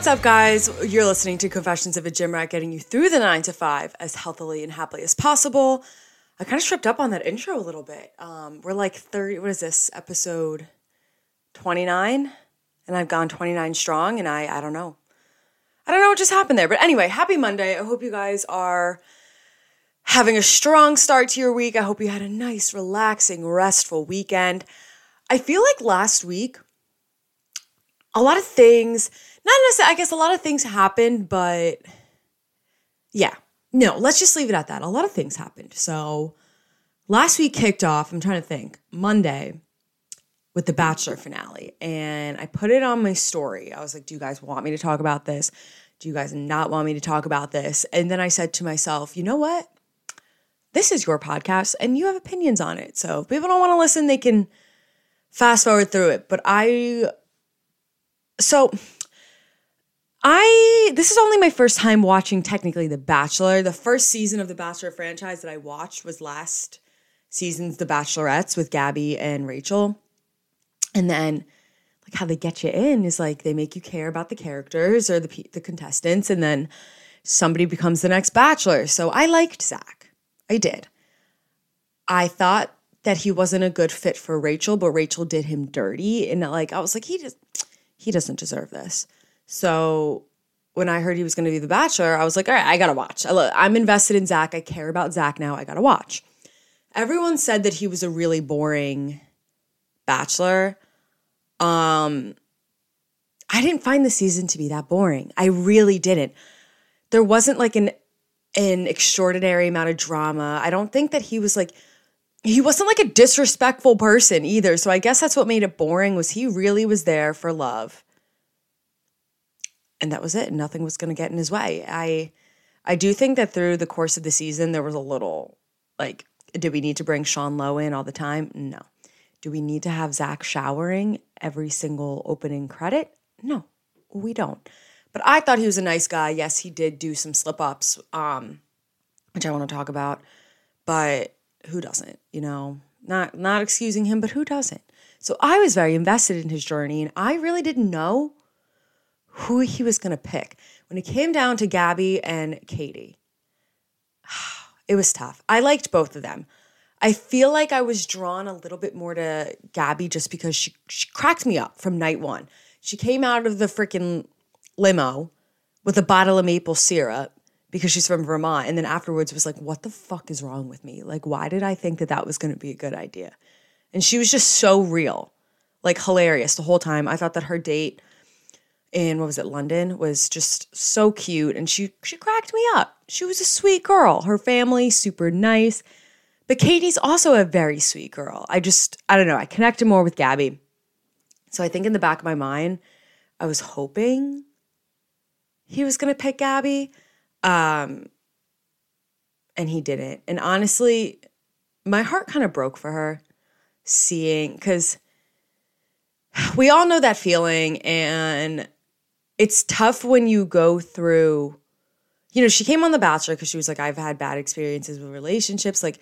What's up, guys? You're listening to Confessions of a Gym Rat, getting you through the nine to five as healthily and happily as possible. I kind of tripped up on that intro a little bit. Um, we're like 30, what is this, episode 29? And I've gone 29 strong, and I, I don't know. I don't know what just happened there. But anyway, happy Monday. I hope you guys are having a strong start to your week. I hope you had a nice, relaxing, restful weekend. I feel like last week, a lot of things, not necessarily, I guess a lot of things happened, but yeah, no, let's just leave it at that. A lot of things happened. So last week kicked off, I'm trying to think, Monday with the Bachelor finale. And I put it on my story. I was like, do you guys want me to talk about this? Do you guys not want me to talk about this? And then I said to myself, you know what? This is your podcast and you have opinions on it. So if people don't want to listen, they can fast forward through it. But I, so I this is only my first time watching technically The Bachelor. The first season of the Bachelor franchise that I watched was last season's The Bachelorettes with Gabby and Rachel. And then like how they get you in is like they make you care about the characters or the the contestants and then somebody becomes the next bachelor. So I liked Zach. I did. I thought that he wasn't a good fit for Rachel, but Rachel did him dirty and like I was like he just he doesn't deserve this. So when I heard he was going to be the Bachelor, I was like, all right, I gotta watch. I am invested in Zach. I care about Zach now. I gotta watch. Everyone said that he was a really boring Bachelor. Um, I didn't find the season to be that boring. I really didn't. There wasn't like an an extraordinary amount of drama. I don't think that he was like he wasn't like a disrespectful person either. So I guess that's what made it boring was he really was there for love and that was it. Nothing was going to get in his way. I I do think that through the course of the season there was a little like do we need to bring Sean Lowe in all the time? No. Do we need to have Zach showering every single opening credit? No, we don't. But I thought he was a nice guy. Yes, he did do some slip ups, um, which I want to talk about. But who doesn't? You know, not not excusing him, but who doesn't? So I was very invested in his journey, and I really didn't know who he was going to pick. When it came down to Gabby and Katie, it was tough. I liked both of them. I feel like I was drawn a little bit more to Gabby just because she, she cracked me up from night one. She came out of the freaking limo with a bottle of maple syrup because she's from Vermont. And then afterwards was like, what the fuck is wrong with me? Like, why did I think that that was going to be a good idea? And she was just so real, like hilarious the whole time. I thought that her date in what was it London was just so cute and she she cracked me up. She was a sweet girl. Her family super nice. But Katie's also a very sweet girl. I just I don't know, I connected more with Gabby. So I think in the back of my mind I was hoping he was going to pick Gabby um and he didn't. And honestly, my heart kind of broke for her seeing cuz we all know that feeling and it's tough when you go through you know she came on the bachelor because she was like i've had bad experiences with relationships. Like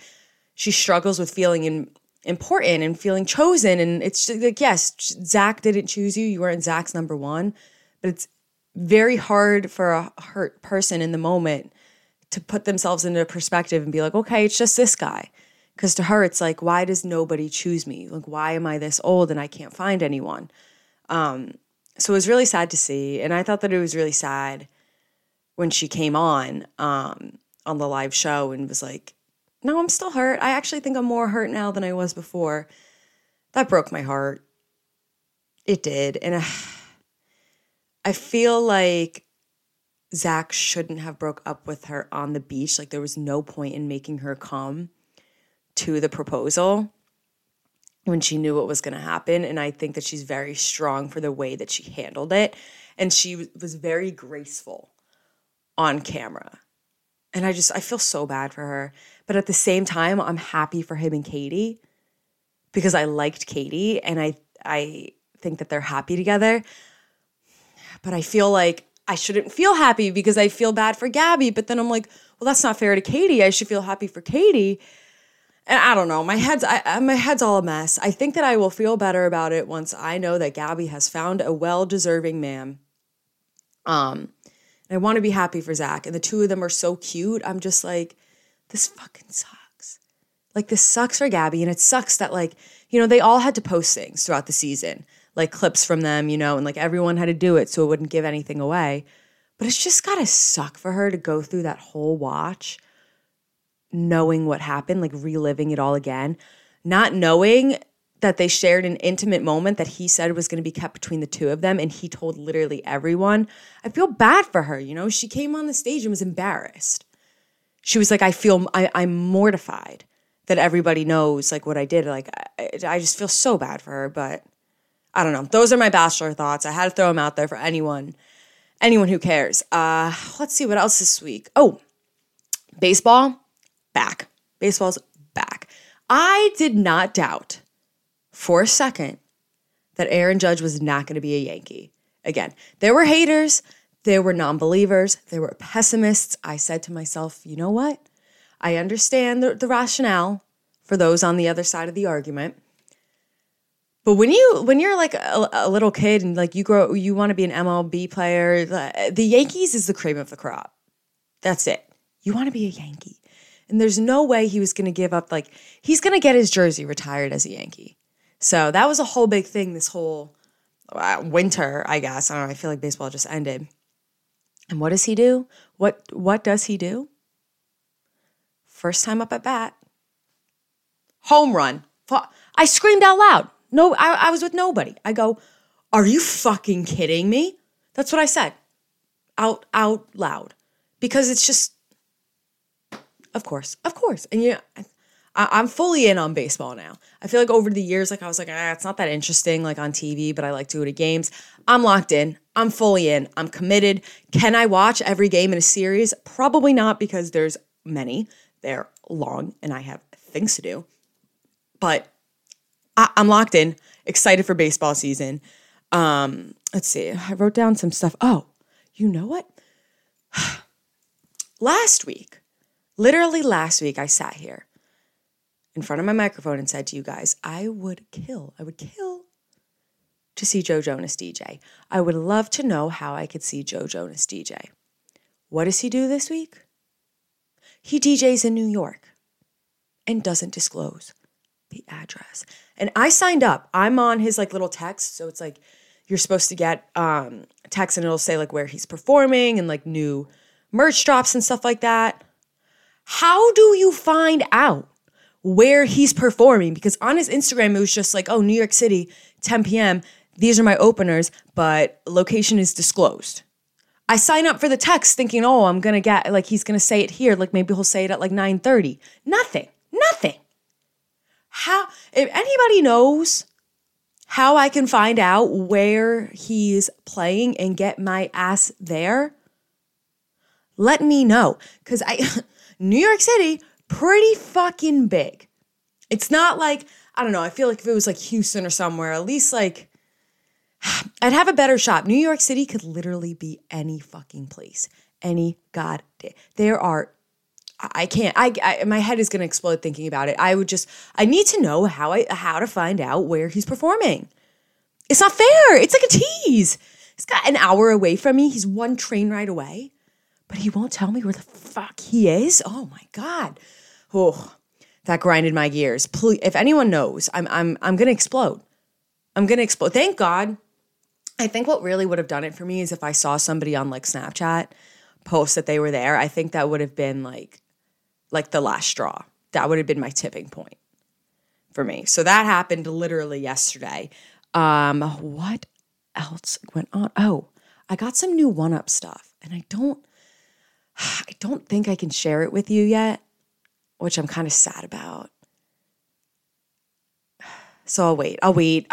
she struggles with feeling in, important and feeling chosen and it's like yes zach didn't choose you you weren't zach's number one but it's very hard for a hurt person in the moment to put themselves into perspective and be like okay it's just this guy. Because to her it's like why does nobody choose me? Like why am i this old and i can't find anyone? Um so it was really sad to see. And I thought that it was really sad when she came on um, on the live show and was like, no, I'm still hurt. I actually think I'm more hurt now than I was before. That broke my heart. It did. And I feel like Zach shouldn't have broke up with her on the beach. Like there was no point in making her come to the proposal when she knew what was going to happen. And I think that she's very strong for the way that she handled it. And she was very graceful on camera. And I just, I feel so bad for her. But at the same time, I'm happy for him and Katie because I liked Katie and I, I think that they're happy together. But I feel like I shouldn't feel happy because I feel bad for Gabby. But then I'm like, well, that's not fair to Katie. I should feel happy for Katie and I don't know. My head's I, my head's all a mess. I think that I will feel better about it once I know that Gabby has found a well-deserving man. Um, and I want to be happy for Zach. And the two of them are so cute. I'm just like, this fucking sucks. Like this sucks for Gabby. And it sucks that like, you know, they all had to post things throughout the season, like clips from them, you know, and like everyone had to do it so it wouldn't give anything away. But it's just gotta suck for her to go through that whole watch, knowing what happened, like reliving it all again, not knowing that they shared an intimate moment that he said was going to be kept between the two of them and he told literally everyone. I feel bad for her, you know? She came on the stage and was embarrassed. She was like, I feel, I, I'm mortified that everybody knows like what I did. Like, I, I just feel so bad for her, but I don't know. Those are my bachelor thoughts. I had to throw them out there for anyone, anyone who cares. Uh, let's see what else this week. Oh, baseball, back. Baseball's back. I did not doubt for a second that Aaron Judge was not going to be a Yankee. Again, there were haters, there were non believers, there were pessimists. I said to myself, you know what? I understand the, the rationale for those on the other side of the argument. But when you when you're like a, a little kid and like you grow you want to be an MLB player, the, the Yankees is the cream of the crop. That's it. You want to be a Yankee. And there's no way he was going to give up like he's going to get his jersey retired as a Yankee. So that was a whole big thing this whole uh, winter, I guess. I don't know. I feel like baseball just ended. And what does he do? What what does he do? First time up at bat. Home run. I screamed out loud. No, I, I was with nobody. I go, "Are you fucking kidding me?" That's what I said. Out out loud. Because it's just of course. Of course. And yeah, I, am fully in on baseball now. I feel like over the years, like I was like, ah, it's not that interesting, like on TV, but I like to go to games. I'm locked in. I'm fully in. I'm committed. Can I watch every game in a series? Probably not because there's many. They're long and I have things to do. But I, am locked in. Excited for baseball season. Um, let's see. I wrote down some stuff. Oh, you know what? last week, literally last week, I sat here in front of my microphone and said to you guys, I would kill, I would kill to see Joe Jonas DJ. I would love to know how I could see Joe Jonas DJ. What does he do this week? He DJs in New York and doesn't disclose the address. And I signed up. I'm on his like little text, so it's like you're supposed to get um text and it'll say like where he's performing and like new merch drops and stuff like that. How do you find out where he's performing because on his Instagram it was just like, oh, New York City, 10 p.m. These are my openers, but location is disclosed. I sign up for the text thinking, oh, I'm gonna get like he's gonna say it here, like maybe he'll say it at like 9:30. Nothing, nothing. How if anybody knows how I can find out where he's playing and get my ass there, let me know. Cause I New York City, pretty fucking big. It's not like, I don't know, I feel like if it was like Houston or somewhere, at least like I'd have a better shot. New York City could literally be any fucking place. Any god there are I can't. I, I my head is going to explode thinking about it. I would just I need to know how I how to find out where he's performing. It's not fair. It's like a tease. He's got an hour away from me. He's one train ride away, but he won't tell me where the fuck he is. Oh my god oh, that grinded my gears. Please, if anyone knows, I'm I'm I'm gonna explode. I'm gonna explode. Thank God. I think what really would have done it for me is if I saw somebody on like Snapchat post that they were there. I think that would have been like like the last straw. That would have been my tipping point for me. So that happened literally yesterday. Um, what else went on? Oh, I got some new one up stuff, and I don't I don't think I can share it with you yet which I'm kind of sad about. So I'll wait. I'll wait.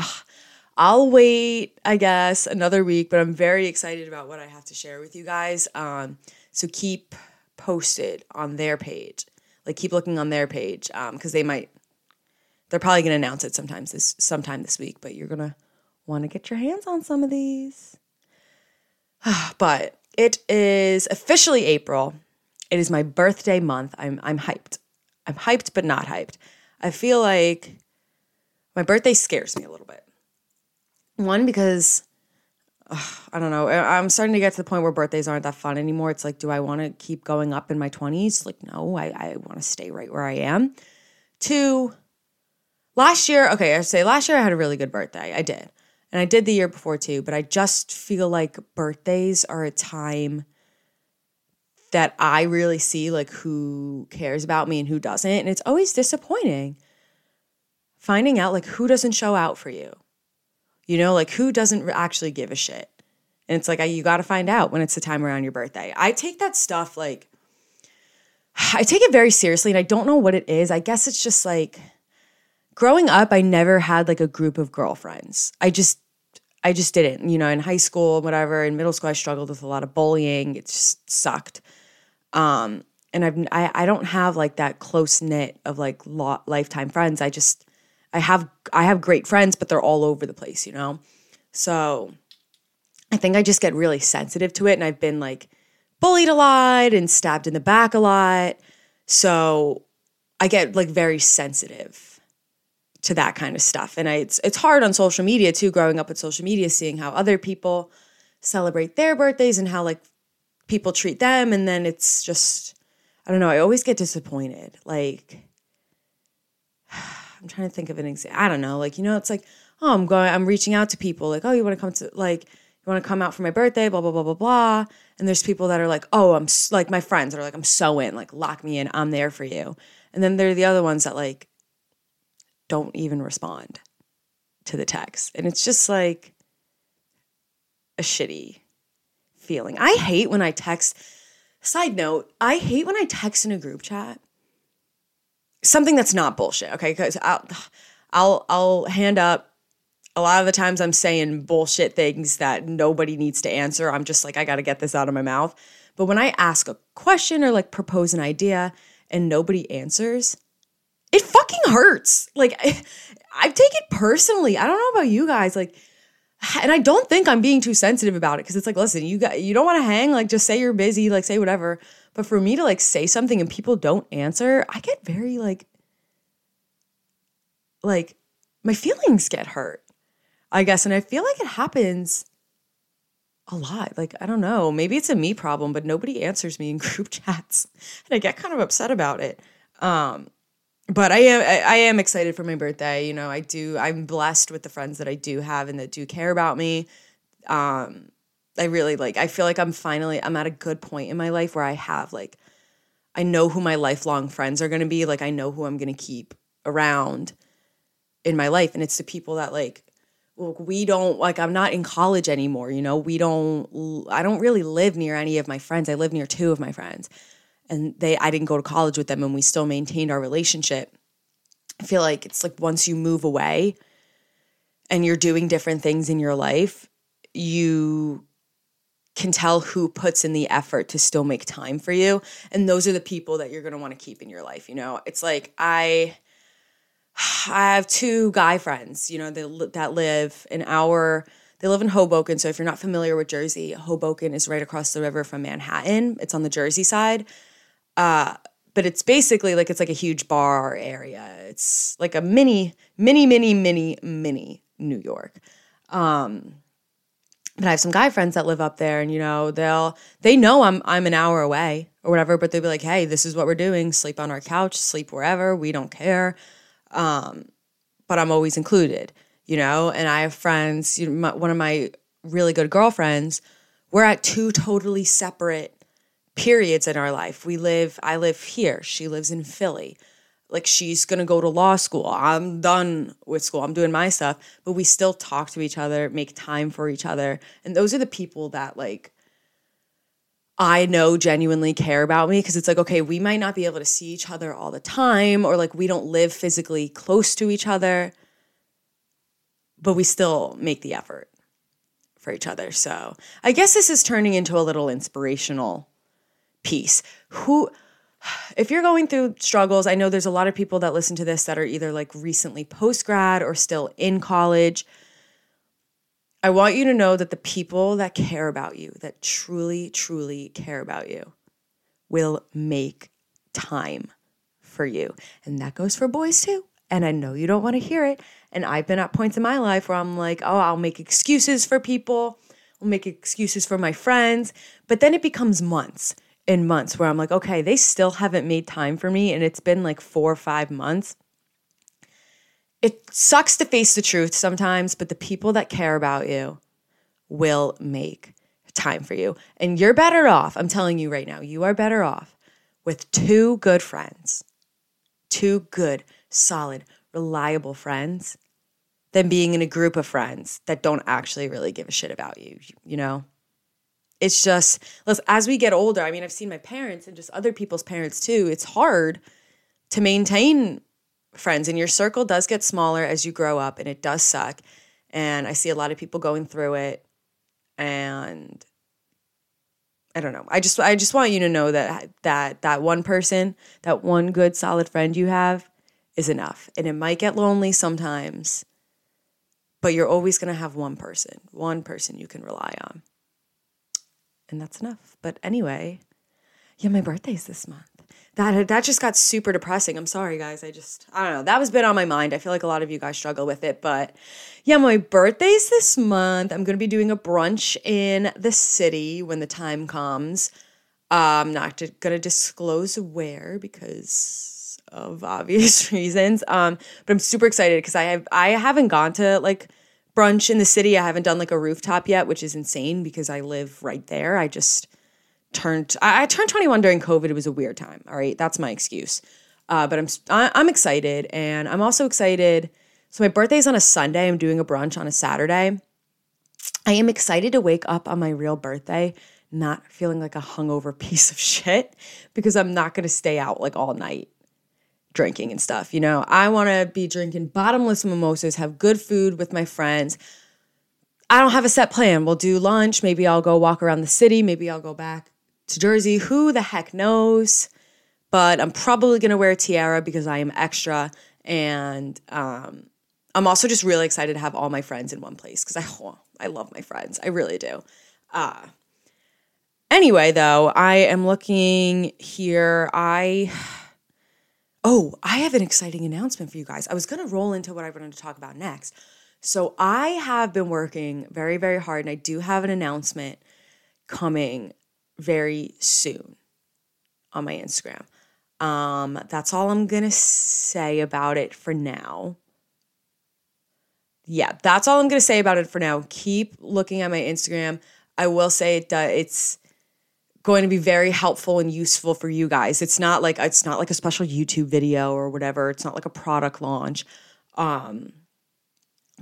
I'll wait, I guess, another week, but I'm very excited about what I have to share with you guys. Um, so keep posted on their page. Like keep looking on their page because um, they might they're probably going to announce it sometimes this sometime this week, but you're going to want to get your hands on some of these. but it is officially April. It is my birthday month. I'm I'm hyped. I'm hyped, but not hyped. I feel like my birthday scares me a little bit. One, because I don't know. I'm starting to get to the point where birthdays aren't that fun anymore. It's like, do I want to keep going up in my 20s? Like, no, I, I want to stay right where I am. Two, last year, okay, I say last year I had a really good birthday. I did. And I did the year before too, but I just feel like birthdays are a time that I really see like who cares about me and who doesn't. And it's always disappointing finding out like who doesn't show out for you. You know, like who doesn't actually give a shit. And it's like you got to find out when it's the time around your birthday. I take that stuff like I take it very seriously and I don't know what it is. I guess it's just like growing up I never had like a group of girlfriends. I just I just didn't. You know, in high school, whatever, in middle school I struggled with a lot of bullying. It just sucked. Um and I've I, I don't have like that close knit of like lo- lifetime friends. I just I have I have great friends, but they're all over the place, you know? So I think I just get really sensitive to it and I've been like bullied a lot and stabbed in the back a lot. So I get like very sensitive to that kind of stuff. And I, it's it's hard on social media too, growing up with social media, seeing how other people celebrate their birthdays and how like people treat them. And then it's just I don't know, I always get disappointed. Like I'm trying to think of an example. I don't know. Like, you know, it's like, oh, I'm going, I'm reaching out to people like, oh, you want to come to, like, you want to come out for my birthday, blah, blah, blah, blah, blah. And there's people that are like, oh, I'm like, my friends are like, I'm so in, like, lock me in, I'm there for you. And then there are the other ones that like don't even respond to the text. And it's just like a shitty feeling. I hate when I text, side note, I hate when I text in a group chat something that's not bullshit, okay? Because I'll, I'll, I'll hand up. A lot of the times I'm saying bullshit things that nobody needs to answer. I'm just like, I got to get this out of my mouth. But when I ask a question or like propose an idea and nobody answers, it fucking hurts. Like, I, I take it personally. I don't know about you guys. Like, and I don't think I'm being too sensitive about it because it's like, listen, you got you don't want to hang, like just say you're busy, like say whatever. But for me to like say something and people don't answer, I get very like like my feelings get hurt. I guess and I feel like it happens a lot. Like I don't know, maybe it's a me problem, but nobody answers me in group chats and I get kind of upset about it. Um but I am I am excited for my birthday. You know, I do I'm blessed with the friends that I do have and that do care about me. Um I really like I feel like I'm finally I'm at a good point in my life where I have like I know who my lifelong friends are going to be, like I know who I'm going to keep around in my life and it's the people that like look, we don't like I'm not in college anymore, you know. We don't I don't really live near any of my friends. I live near two of my friends. And they I didn't go to college with them and we still maintained our relationship. I feel like it's like once you move away and you're doing different things in your life, you can tell who puts in the effort to still make time for you. And those are the people that you're going to want to keep in your life you know? It's like i i have two guy friends you know that, that live an hour they live in hoboken. So if you're not familiar with jersey hoboken is right across the river from manhattan. It's on the jersey side uh, but it's basically like it's like a huge bar area. It's like a mini mini mini mini mini new york. Um but I have some guy friends that live up there and you know they'll they know I'm I'm an hour away or whatever but they'll be like hey this is what we're doing. Sleep on our couch sleep wherever. We don't care. Um, but I'm always included you know? And I have friends you know, my, one of my really good girlfriends we're at two totally separate periods in our life we live I live here she lives in Philly like she's gonna go to law school. I'm done with school. I'm doing my stuff, but we still talk to each other, make time for each other. And those are the people that like I know genuinely care about me because it's like, okay, we might not be able to see each other all the time, or like we don't live physically close to each other, but we still make the effort for each other. So I guess this is turning into a little inspirational piece. Who if you're going through struggles, I know there's a lot of people that listen to this that are either like recently post grad or still in college. I want you to know that the people that care about you, that truly, truly care about you, will make time for you. And that goes for boys too. And I know you don't want to hear it. And I've been at points in my life where I'm like, oh, I'll make excuses for people. I'll make excuses for my friends. But then it becomes months and months where I'm like, okay, they still haven't made time for me. And it's been like four or five months. It sucks to face the truth sometimes, but the people that care about you will make time for you. And you're better off, I'm telling you right now, you are better off with two good friends, two good, solid, reliable friends than being in a group of friends that don't actually really give a shit about you, you know? It's just, as we get older, I mean, I've seen my parents and just other people's parents too. It's hard to maintain friends, and your circle does get smaller as you grow up, and it does suck. And I see a lot of people going through it and I don't know. I just I just want you to know that that that one person, that one good solid friend you have is enough. And it might get lonely sometimes, but you're always going to have one person, one person you can rely on. And that's enough. But anyway, yeah, my birthday's this month that that just got super depressing. I'm sorry, guys. I just I don't know. That was been on my mind. I feel like a lot of you guys struggle with it, but yeah, my birthday's this month. I'm gonna be doing a brunch in the city when the time comes. Uh, I'm not gonna disclose where because of obvious reasons. Um, but I'm super excited because I have I haven't gone to like brunch in the city. I haven't done like a rooftop yet, which is insane because I live right there. I just turned I, I, turned 21 during covid. It was a weird time all right? That's my excuse. Uh, but i'm I, i'm excited and i'm also excited so my birthday's on a sunday. I'm doing a brunch on a saturday. I am excited to wake up on my real birthday not feeling like a hungover piece of shit because i'm not going to stay out like all night drinking and stuff you know i want to be drinking bottomless mimosas have good food with my friends I don't have a set plan. We'll do lunch. Maybe I'll go walk around the city. Maybe I'll go back to Jersey. Who the heck knows? But I'm probably gonna wear a tiara because I am extra, and um, I'm also just really excited to have all my friends in one place because I oh, I love my friends. I really do. Uh, anyway, though, I am looking here. I oh, I have an exciting announcement for you guys. I was gonna roll into what I wanted to talk about next. So I have been working very, very hard, and I do have an announcement coming very soon on my Instagram. Um, that's all I'm gonna say about it for now. Yeah, that's all I'm gonna say about it for now. Keep looking at my Instagram. I will say it, uh, it's going to be very helpful and useful for you guys. It's not like it's not like a special YouTube video or whatever. It's not like a product launch. Um,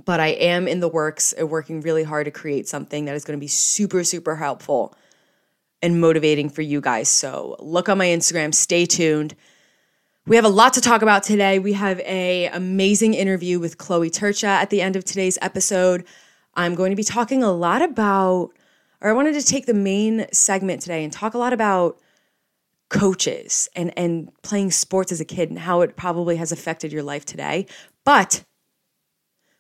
but I am in the works, working really hard to create something that is going to be super, super helpful and motivating for you guys. So look on my Instagram, stay tuned. We have a lot to talk about today. We have a amazing interview with Chloe Trca at the end of today's episode. I'm going to be talking a lot about or I wanted to take the main segment today and talk a lot about coaches and and playing sports as a kid and how it probably has affected your life today. But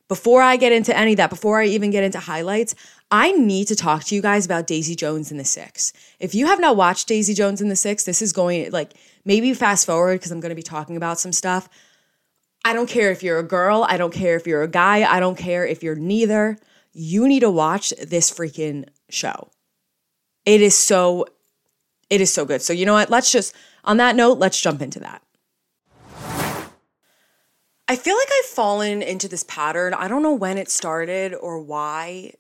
before I get into any of that, before I even get into highlights, I need to talk to you guys about Daisy Jones and the Six. If you have not watched Daisy Jones and the Six, this is going like maybe fast forward because I'm going to be talking about some stuff. I don't care if you're a girl, I don't care if you're a guy, I don't care if you're neither. You need to watch this freaking show. It is so it is so good. So you know what? Let's just on that note, let's jump into that. I feel like I've fallen into this pattern. I don't know when it started or why,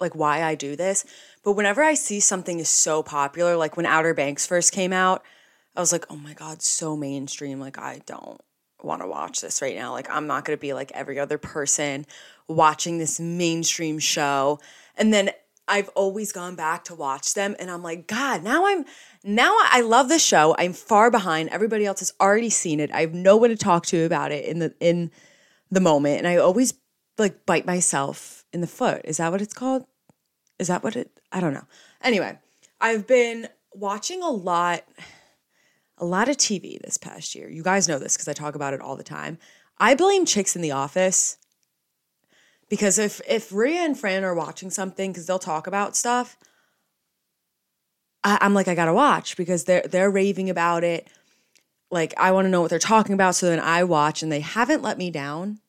like why I do this, but whenever I see something is so popular, like when Outer Banks first came out, I was like, oh my God, so mainstream. Like, I don't want to watch this right now. Like, I'm not going to be like every other person watching this mainstream show. And then I've always gone back to watch them and I'm like, God, now I'm now I love the show. I'm far behind. Everybody else has already seen it. I have no one to talk to about it in the in the moment. And I always like bite myself in the foot. Is that what it's called? Is that what it I don't know. Anyway, I've been watching a lot a lot of TV this past year. You guys know this because I talk about it all the time. I blame chicks in the office because if if Ria and Fran are watching something because they'll talk about stuff, I, I'm like I gotta watch because they're they're raving about it. Like I want to know what they're talking about, so then I watch, and they haven't let me down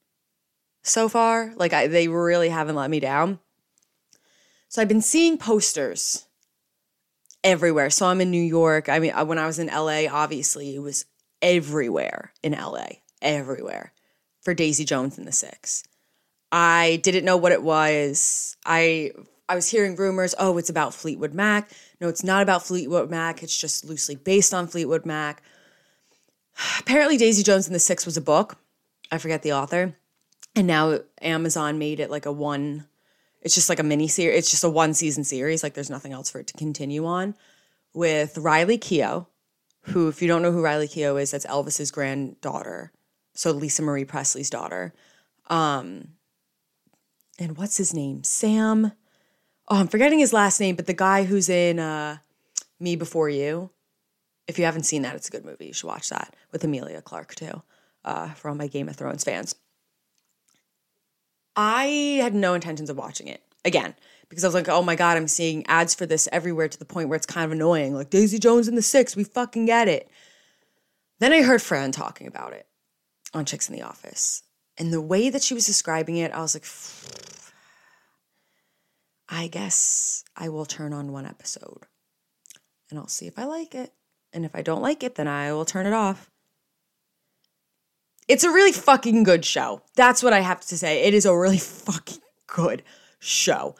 so far. Like I, they really haven't let me down. So I've been seeing posters everywhere. So I'm in New York. I mean, uh, when I was in LA, obviously it was everywhere in LA, everywhere for Daisy Jones and the Six. I didn't know what it was. I I was hearing rumors, oh, it's about Fleetwood Mac. No, it's not about Fleetwood Mac. It's just loosely based on Fleetwood Mac. Apparently, Daisy Jones and the Six was a book. I forget the author. And now Amazon made it like a one it's just like a mini series. It's just a one season series. Like there's nothing else for it to continue on with Riley Keough, who, if you don't know who Riley Keough is, that's Elvis's granddaughter. So Lisa Marie Presley's daughter. Um, and what's his name? Sam. Oh, I'm forgetting his last name, but the guy who's in uh, Me Before You. If you haven't seen that, it's a good movie. You should watch that with Emilia Clarke too, uh, for all my Game of Thrones fans. I had no intentions of watching it again because I was like, oh my God, I'm seeing ads for this everywhere to the point where it's kind of annoying. Like Daisy Jones and the Six, we fucking get it. Then I heard Fran talking about it on Chicks in the Office. And the way that she was describing it, I was like, I guess I will turn on one episode and I'll see if I like it. And if I don't like it, then I will turn it off. It's a really fucking good show. That's what I have to say. It is a really fucking good show.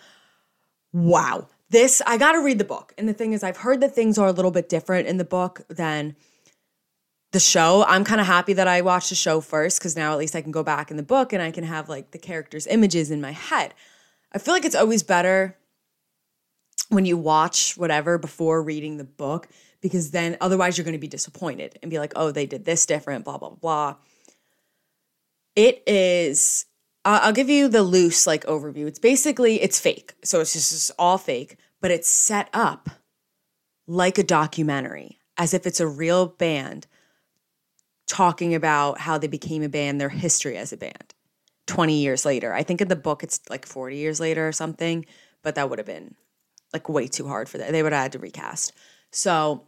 Wow. This, I got to read the book. And the thing is, I've heard that things are a little bit different in the book than the show. I'm kind of happy that I watched the show first because now at least I can go back in the book and I can have like the characters' images in my head. I feel like it's always better when you watch whatever before reading the book because then otherwise you're going to be disappointed and be like, oh, they did this different, blah, blah, blah. It is I'll give you the loose like overview. It's basically it's fake. So it's just it's all fake, but it's set up like a documentary as if it's a real band talking about how they became a band, their history as a band 20 years later. I think in the book it's like 40 years later or something, but that would have been like way too hard for that. They would have had to recast. So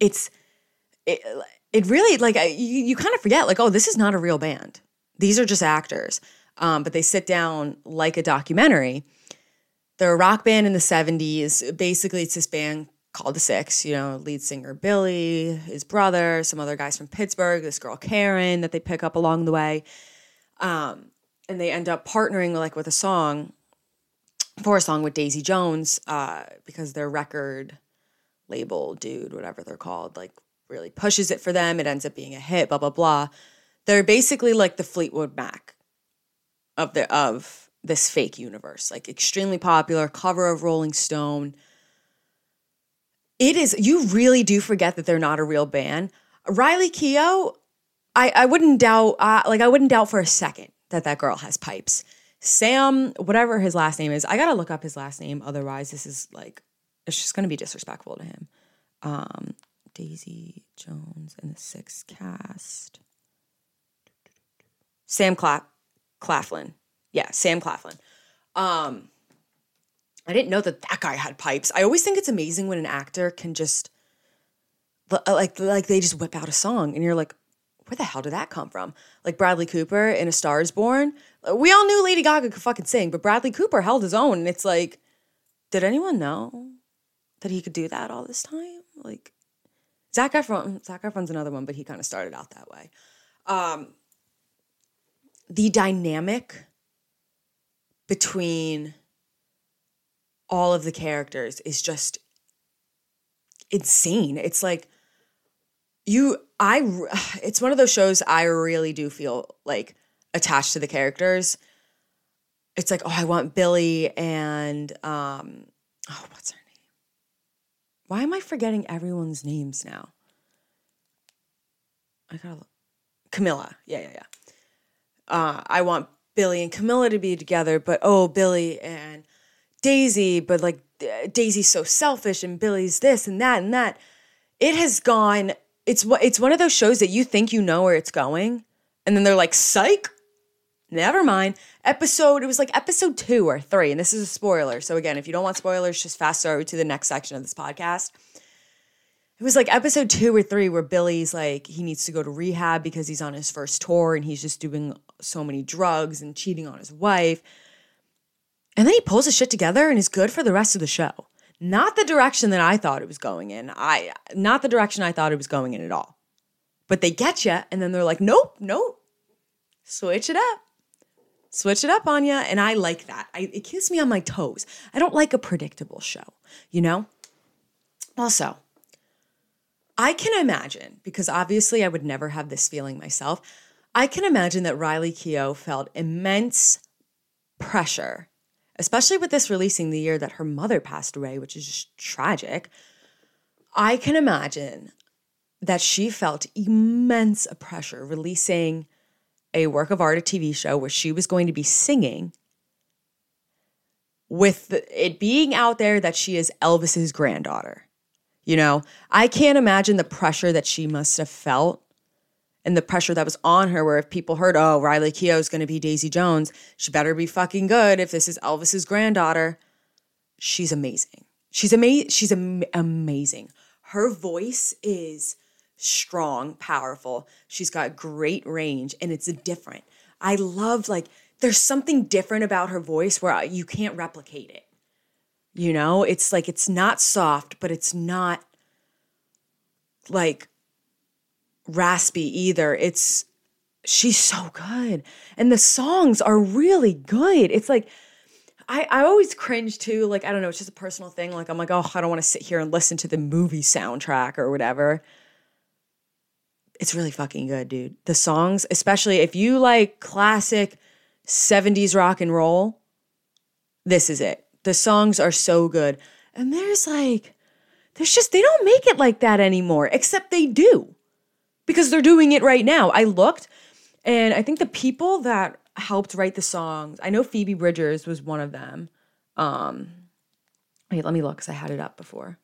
it's it, it really like you, you kind of forget like oh this is not a real band these are just actors um, but they sit down like a documentary they're a rock band in the 70s basically it's this band called the six you know lead singer billy his brother some other guys from pittsburgh this girl karen that they pick up along the way um, and they end up partnering like with a song for a song with daisy jones uh, because their record label dude whatever they're called like really pushes it for them. It ends up being a hit, blah, blah, blah. They're basically like the Fleetwood Mac of the of this fake universe. Like extremely popular, cover of Rolling Stone. It is you really do forget that they're not a real band. Riley Keough, I, I wouldn't doubt uh, like I wouldn't doubt for a second that that girl has pipes. Sam, whatever his last name is, I gotta look up his last name. Otherwise, this is like it's just gonna be disrespectful to him. Um, Daisy Jones and the Six cast. Sam Cla- Claflin. Yeah, Sam Claflin. Um, I didn't know that that guy had pipes. I always think it's amazing when an actor can just like like they just whip out a song and you're like, where the hell did that come from? Like Bradley Cooper in A Star Is Born. We all knew Lady Gaga could fucking sing, but Bradley Cooper held his own, and it's like, did anyone know that he could do that all this time? Like, Zac Efron, Zac Efron's another one, but he kind of started out that way. Um, the dynamic between all of the characters is just insane. It's like you, I, it's one of those shows I really do feel like attached to the characters. It's like, oh, I want Billy and, um, oh, what's her name? why am I forgetting everyone's names now? I gotta look. Camila. Yeah, yeah, yeah. Uh, I want Billy and Camila to be together, but oh, Billy and Daisy, but like uh, Daisy's so selfish and Billy's this and that and that. It has gone. It's it's one of those shows that you think you know where it's going, and then they're like, "Psych, never mind." episode it was like episode two or three and this is a spoiler so again if you don't want spoilers just fast forward to the next section of this podcast it was like episode two or three where billy's like he needs to go to rehab because he's on his first tour and he's just doing so many drugs and cheating on his wife And then he pulls his shit together and is good for the rest of the show. Not the direction that I thought it was going in. I not the direction I thought it was going in at all. But they get you and then they're like, "Nope, nope. Switch it up." Switch it up on you and I like that. I, it keeps me on my toes. I don't like a predictable show, you know? Also, I can imagine, because obviously I would never have this feeling myself, I can imagine that Riley Keough felt immense pressure, especially with this releasing the year that her mother passed away, which is just tragic. I can imagine that she felt immense pressure releasing a work of art, a TV show where she was going to be singing with it being out there that she is Elvis's granddaughter. You know, I can't imagine the pressure that she must have felt and the pressure that was on her where if people heard, oh, Riley Keough is going to be Daisy Jones, she better be fucking good if this is Elvis's granddaughter. She's amazing. She's amazing. She's am- amazing. Her voice is strong, powerful. She's got great range and it's different. I love like there's something different about her voice where you can't replicate it. You know, it's like it's not soft, but it's not like raspy either. It's she's so good. And the songs are really good. It's like I, I always cringe too. Like, I don't know, it's just a personal thing. Like, I'm like, oh, I don't want to sit here and listen to the movie soundtrack or whatever. It's really fucking good, dude. The songs, especially if you like classic 70s rock and roll, this is it. The songs are so good. And there's like, there's just, they don't make it like that anymore, except they do because they're doing it right now. I looked and I think the people that helped write the songs, I know Phoebe Bridgers was one of them. Um, wait, let me look because I had it up before.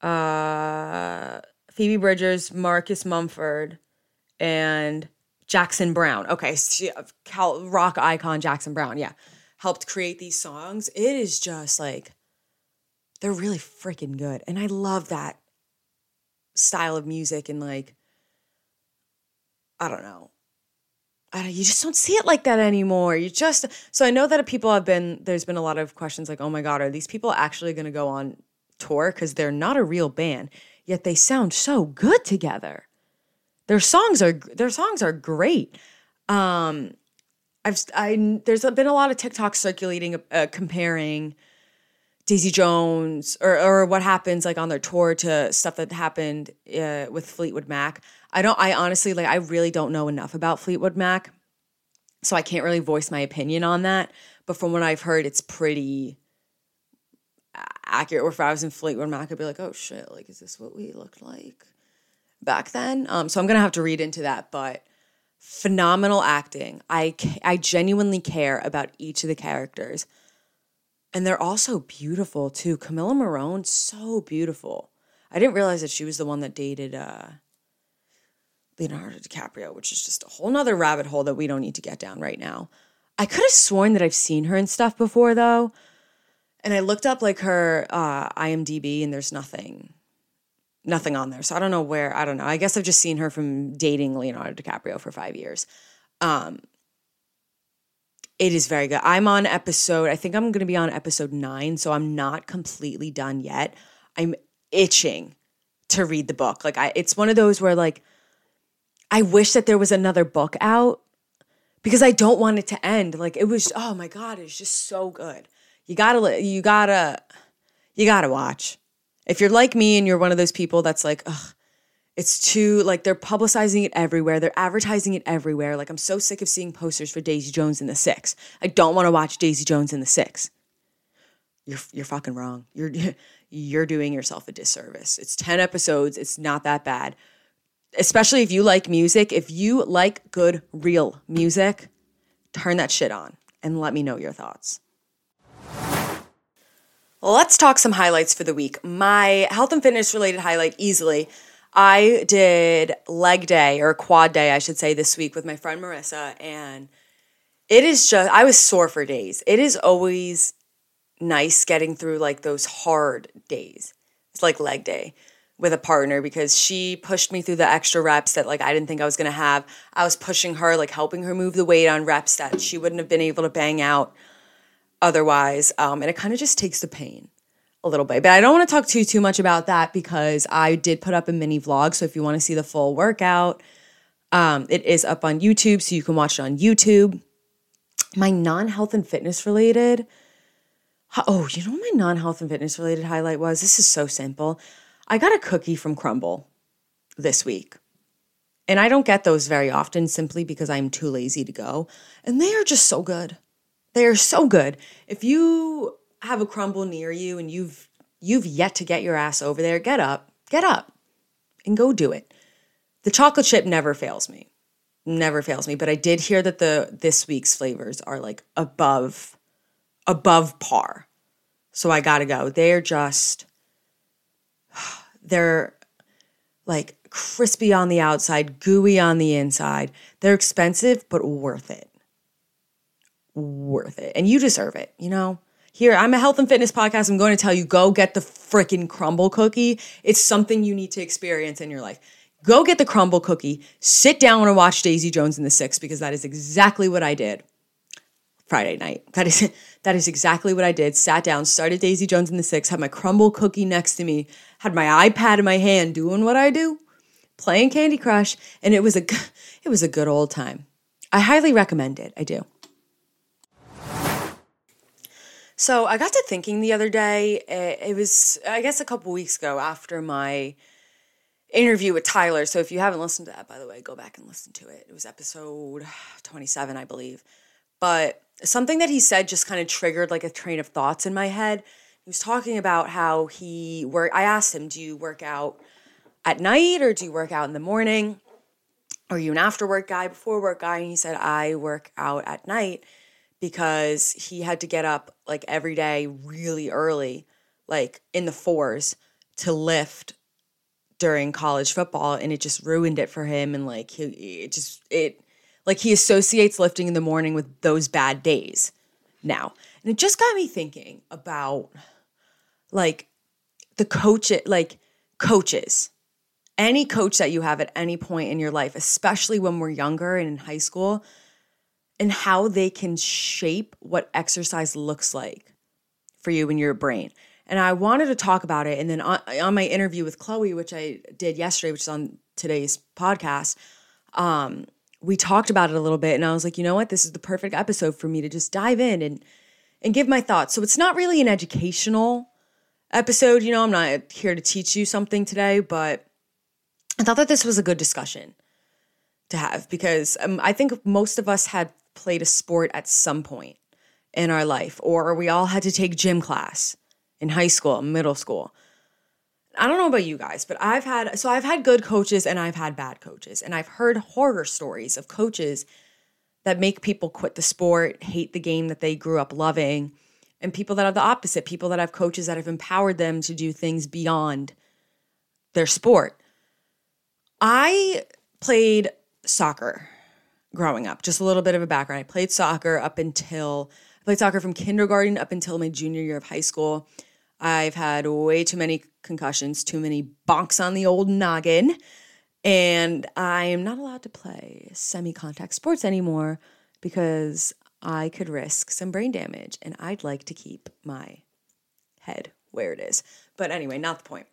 Uh, Phoebe Bridgers, Marcus Mumford, and Jackson Browne. Okay, Cal, rock icon Jackson Browne. yeah, helped create these songs. It is just like they're really freaking good, and I love that style of music and like I don't know. I don't, you just don't see it like that anymore. You just so I know that people have been there's been a lot of questions like, "Oh my god, are these people actually going to go on tour cuz they're not a real band, yet they sound so good together." Their songs are their songs are great. Um I've I there's been a lot of TikTok circulating uh, comparing Daisy Jones or or what happens like on their tour to stuff that happened uh, with Fleetwood Mac. I don't I honestly like I really don't know enough about Fleetwood Mac. So I can't really voice my opinion on that, but from what I've heard it's pretty accurate. Or if I was in Fleetwood Mac I'd be like, "Oh shit, like is this what we looked like back then?" Um so I'm to have to read into that, but phenomenal acting. I I genuinely care about each of the characters and they're also beautiful too. Camila Morrone, so beautiful. I didn't realize that she was the one that dated uh, Leonardo DiCaprio, which is just a whole nother rabbit hole that we don't need to get down right now. I could have sworn that I've seen her and stuff before though. And I looked up like her uh, IMDb and there's nothing, nothing on there. So I don't know where, I don't know. I guess I've just seen her from dating Leonardo DiCaprio for five years. Um, it is very good. I'm on episode, I think I'm going to be on episode nine, so I'm not completely done yet. I'm itching to read the book. Like I it's one of those where like I wish that there was another book out because I don't want it to end. Like it was oh my god, it's just so good. You got to you got to you got to watch. If you're like me and you're one of those people that's like, ugh, it's too like they're publicizing it everywhere. They're advertising it everywhere. Like I'm so sick of seeing posters for Daisy Jones and the Six. I don't want to watch Daisy Jones and the Six. You're you're fucking wrong. You're you're doing yourself a disservice. It's 10 episodes. It's not that bad. Especially if you like music, if you like good real music, turn that shit on and let me know your thoughts. let's talk some highlights for the week. My health and fitness related highlight easily I did leg day or quad day, I should say, this week with my friend Marissa. And it is just, I was sore for days. It is always nice getting through like those hard days. It's like leg day. with a partner because she pushed me through the extra reps that like I didn't think I was going to have. I was pushing her like helping her move the weight on reps that she wouldn't have been able to bang out otherwise. Um, and it kind of just takes the pain a little bit. But I don't want to talk too too much about that because I did put up a mini vlog. So if you want to see the full workout, um, it is up on YouTube, so you can watch it on YouTube. My non-health and fitness related. Oh, you know what my non-health and fitness related highlight was? This is so simple. I got a cookie from Crumbl this week. And I don't get those very often simply because I'm too lazy to go. And they are just so good. They are so good. If you have a Crumbl near you and you've you've yet to get your ass over there, get up. Get up and go do it. The chocolate chip never fails me. Never fails me, but I did hear that the this week's flavors are like above above par. So I got to go. They're just they're like crispy on the outside, gooey on the inside. They're expensive, but worth it. Worth it. And you deserve it, you know? Here, I'm a health and fitness podcast. I'm going to tell you go get the freaking Crumbl cookie. It's something you need to experience in your life. Go get the Crumbl cookie, sit down and watch Daisy Jones and the Six because that is exactly what I did. Friday night. That is that is exactly what I did. Sat down, started Daisy Jones and the Six, had my crumble cookie next to me, had my iPad in my hand, doing what I do, playing Candy Crush, and it was a it was a good old time. I highly recommend it. I do. So I got to thinking the other day. Eh, it was I guess a couple weeks ago after my interview with Tyler. So if you haven't listened to that, by the way, go back and listen to it. It was episode 27, I believe. But something that he said just kind of triggered like a train of thoughts in my head. He was talking about how he work. I asked him, "Do you work out at night or do you work out in the morning? Are you an after work guy, before work guy?" And he said, "I work out at night because he had to get up like every day really early, like in the fours, to lift during college football, and it just ruined it for him. And like he, it just it." Like he associates lifting in the morning with those bad days now. And it just got me thinking about like the coach like coaches. Any coach that you have at any point in your life, especially when we're younger and in high school, and how they can shape what exercise looks like for you in your brain. And I wanted to talk about it. And then on, on my interview with Chloe, which I did yesterday, which is on today's podcast, um, we talked about it a little bit and I was like, you know what? This is the perfect episode for me to just dive in and and give my thoughts. So it's not really an educational episode, you know, I'm not here to teach you something today, but I thought that this was a good discussion to have because um, I think most of us had played a sport at some point in our life or we all had to take gym class in high school, middle school. I don't know about you guys, but I've had so I've had good coaches and I've had bad coaches. And I've heard horror stories of coaches that make people quit the sport, hate the game that they grew up loving, and people that are the opposite, people that have coaches that have empowered them to do things beyond their sport. I played soccer growing up, just a little bit of a background. I played soccer up until I played soccer from kindergarten up until my junior year of high school. I've had way too many concussions, too many bonks on the old noggin, and I am not allowed to play semi contact sports anymore because I could risk some brain damage and I'd like to keep my head where it is. But anyway, not the point.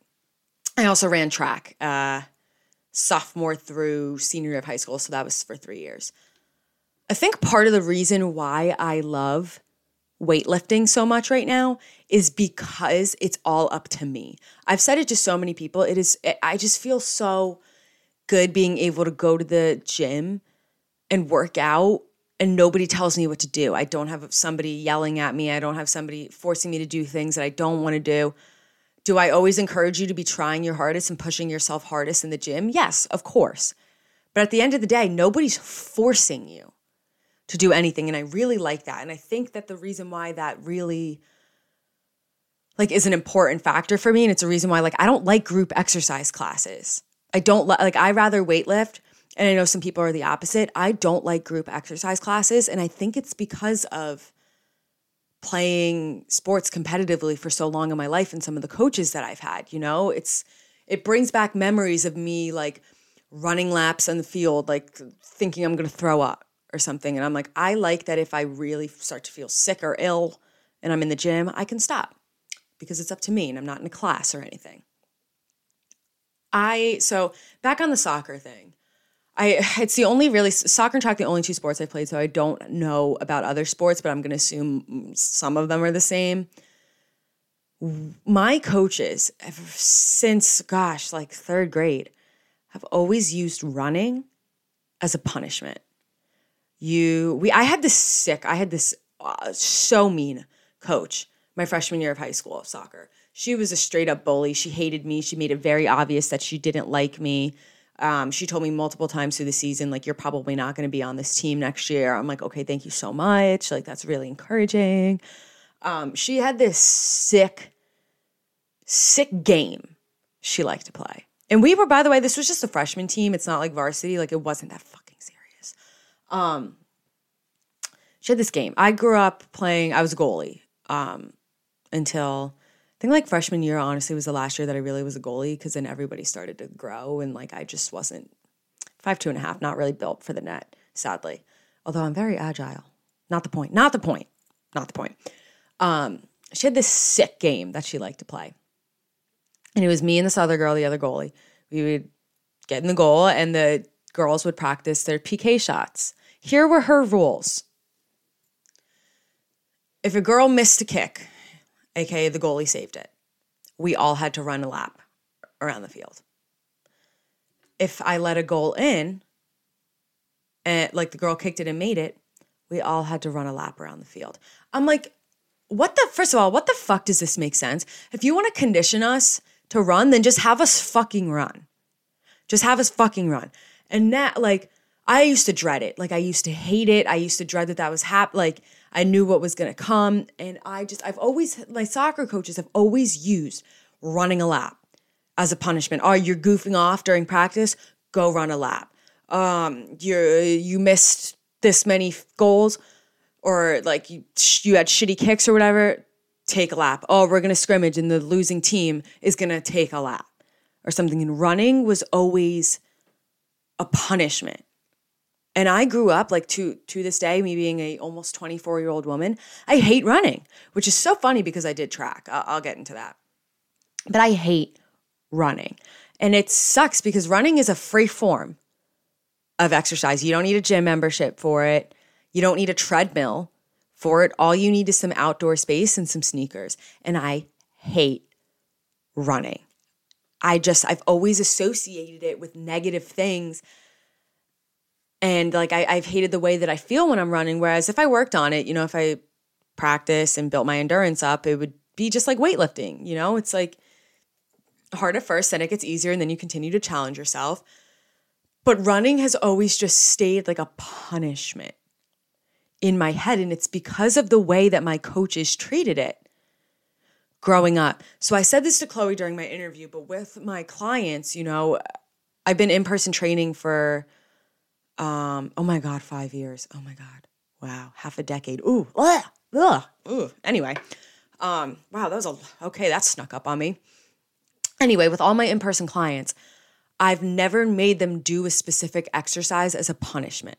I also ran track uh, sophomore through senior year of high school, so that was for three years. I think part of the reason why I love weightlifting so much right now is because it's all up to me. I've said it to so many people. It is I just feel so good being able to go to the gym and work out and nobody tells me what to do. I don't have somebody yelling at me. I don't have somebody forcing me to do things that I don't want to do. Do I always encourage you to be trying your hardest and pushing yourself hardest in the gym? Yes, of course. But at the end of the day, nobody's forcing you to do anything and I really like that. And I think that the reason why that really like is an important factor for me and it's a reason why like I don't like group exercise classes. I don't li- like I rather weightlift and I know some people are the opposite. I don't like group exercise classes and I think it's because of playing sports competitively for so long in my life and some of the coaches that I've had, you know? It's it brings back memories of me like running laps on the field, like thinking I'm going to throw up or something. And I'm like, I like that if I really start to feel sick or ill and I'm in the gym, I can stop because it's up to me and I'm not in a class or anything. I, so back on the soccer thing. I it's the only really soccer and track the only two sports I've played, so I don't know about other sports, but I'm going to assume some of them are the same. My coaches ever since gosh, like 3rd grade have always used running as a punishment. You we I had this sick, I had this uh, so mean coach my freshman year of high school of soccer. She was a straight up bully. She hated me. She made it very obvious that she didn't like me. Um, she told me multiple times through the season, like, you're probably not going to be on this team next year. I'm like, okay, thank you so much. Like, that's really encouraging. Um, she had this sick, sick game she liked to play. And we were, by the way, this was just a freshman team. It's not like varsity. Like, it wasn't that fucking serious. Um, she had this game. I grew up playing, I was a goalie um, until I think like freshman year, honestly, was the last year that I really was a goalie because then everybody started to grow and like I just wasn't five two and a half, not really built for the net, sadly. Although I'm very agile. Not the point. Not the point. Not the point. Um, she had this sick game that she liked to play. And it was me and this other girl, the other goalie. We would get in the goal and the girls would practice their PK shots. Here were her rules. If a girl missed a kick, aka the goalie saved it. We all had to run a lap around the field. If I let a goal in, and like the girl kicked it and made it, we all had to run a lap around the field. I'm like, what the first of all, what the fuck does this make sense? If you want to condition us to run, then just have us fucking run. Just have us fucking run. And that like I used to dread it. Like I used to hate it. I used to dread that that was hap like I knew what was going to come. And I just, I've always, my soccer coaches have always used running a lap as a punishment. Oh, you're goofing off during practice? Go run a lap. Um, you you missed this many goals, or like you you had shitty kicks or whatever. Take a lap. Oh, we're gonna scrimmage, and the losing team is gonna take a lap, or something. And running was always a punishment. And I grew up like to to this day, me being a almost 24 year old woman, I hate running, which is so funny because I did track. I'll, I'll get into that, but I hate running, and it sucks because running is a free form of exercise. You don't need a gym membership for it. You don't need a treadmill for it. All you need is some outdoor space and some sneakers. And I hate running. I just I've always associated it with negative things and like I, I've hated the way that I feel when I'm running. Whereas if I worked on it, you know, if I practice and built my endurance up, it would be just like weightlifting. You know, it's like hard at first, then it gets easier, and then you continue to challenge yourself. But running has always just stayed like a punishment in my head. And it's because of the way that my coaches treated it growing up. So I said this to Chloe during my interview, but with my clients, you know, I've been in person training for um, oh my God, five years. Oh my God. Wow. Half a decade. Ooh. Ugh, ugh, ooh. Anyway. Um, wow, that was a okay, that snuck up on me. Anyway, with all my in-person clients, I've never made them do a specific exercise as a punishment.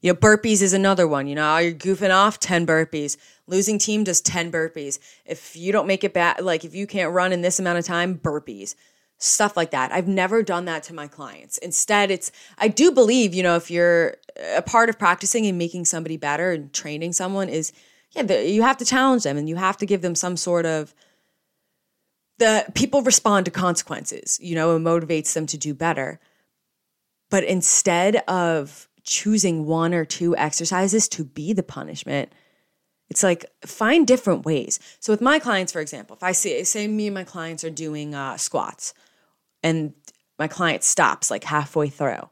You know, burpees is another one. You know, you're goofing off, 10 burpees. Losing team does 10 burpees. If you don't make it back, like if you can't run in this amount of time, burpees stuff like that. I've never done that to my clients. Instead, it's, I do believe, you know, if you're a part of practicing and making somebody better and training someone is, yeah, the, you have to challenge them and you have to give them some sort of, the people respond to consequences, you know, it motivates them to do better. But instead of choosing one or two exercises to be the punishment, it's like find different ways. So with my clients, for example, if I see say me and my clients are doing uh, squats, and my client stops like halfway through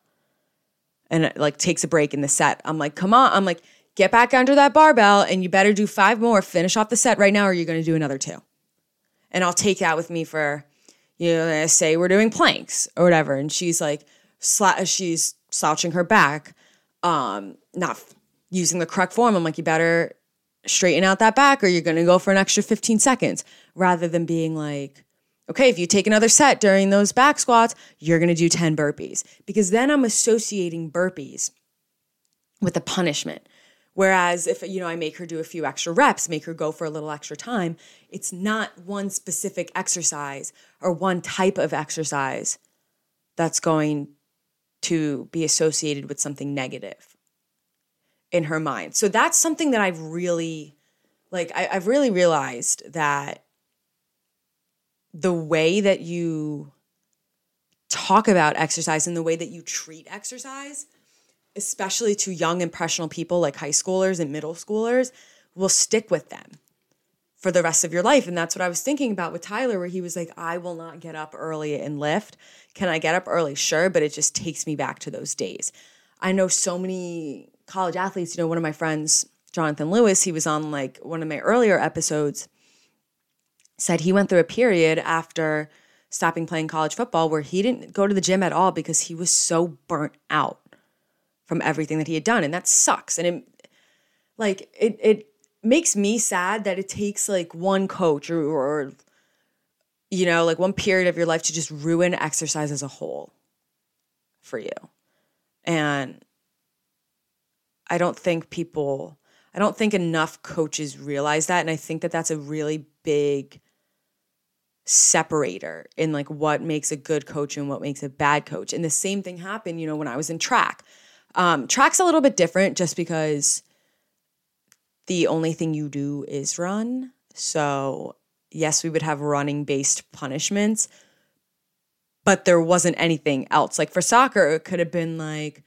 and like takes a break in the set. I'm like, come on. I'm like, get back under that barbell and you better do five more. Finish off the set right now or you're going to do another two. And I'll take that with me for, you know, say we're doing planks or whatever. And she's like, sla- she's slouching her back, um, not using the correct form. I'm like, you better straighten out that back or you're going to go for an extra 15 seconds rather than being like, Okay, if you take another set during those back squats, you're gonna do 10 burpees because then I'm associating burpees with a punishment. Whereas if you know I make her do a few extra reps, make her go for a little extra time, it's not one specific exercise or one type of exercise that's going to be associated with something negative in her mind. So that's something that I've really like I, I've really realized that the way that you talk about exercise and the way that you treat exercise, especially to young impressionable people like high schoolers and middle schoolers, will stick with them for the rest of your life. And that's what I was thinking about with Tyler, where he was like, I will not get up early and lift. Can I get up early? Sure, but it just takes me back to those days. I know so many college athletes, you know, one of my friends, Jonathan Lewis, he was on like one of my earlier episodes said he went through a period after stopping playing college football where he didn't go to the gym at all because he was so burnt out from everything that he had done. And that sucks. And it like it it makes me sad that it takes like one coach or, or you know like one period of your life to just ruin exercise as a whole for you. And i don't think people i don't think enough coaches realize that. And i think that that's a really big separator in like what makes a good coach and what makes a bad coach. And the same thing happened, you know, when I was in track. Um, track's a little bit different just because the only thing you do is run. So, yes, we would have running based punishments, but there wasn't anything else. Like for soccer, it could have been like,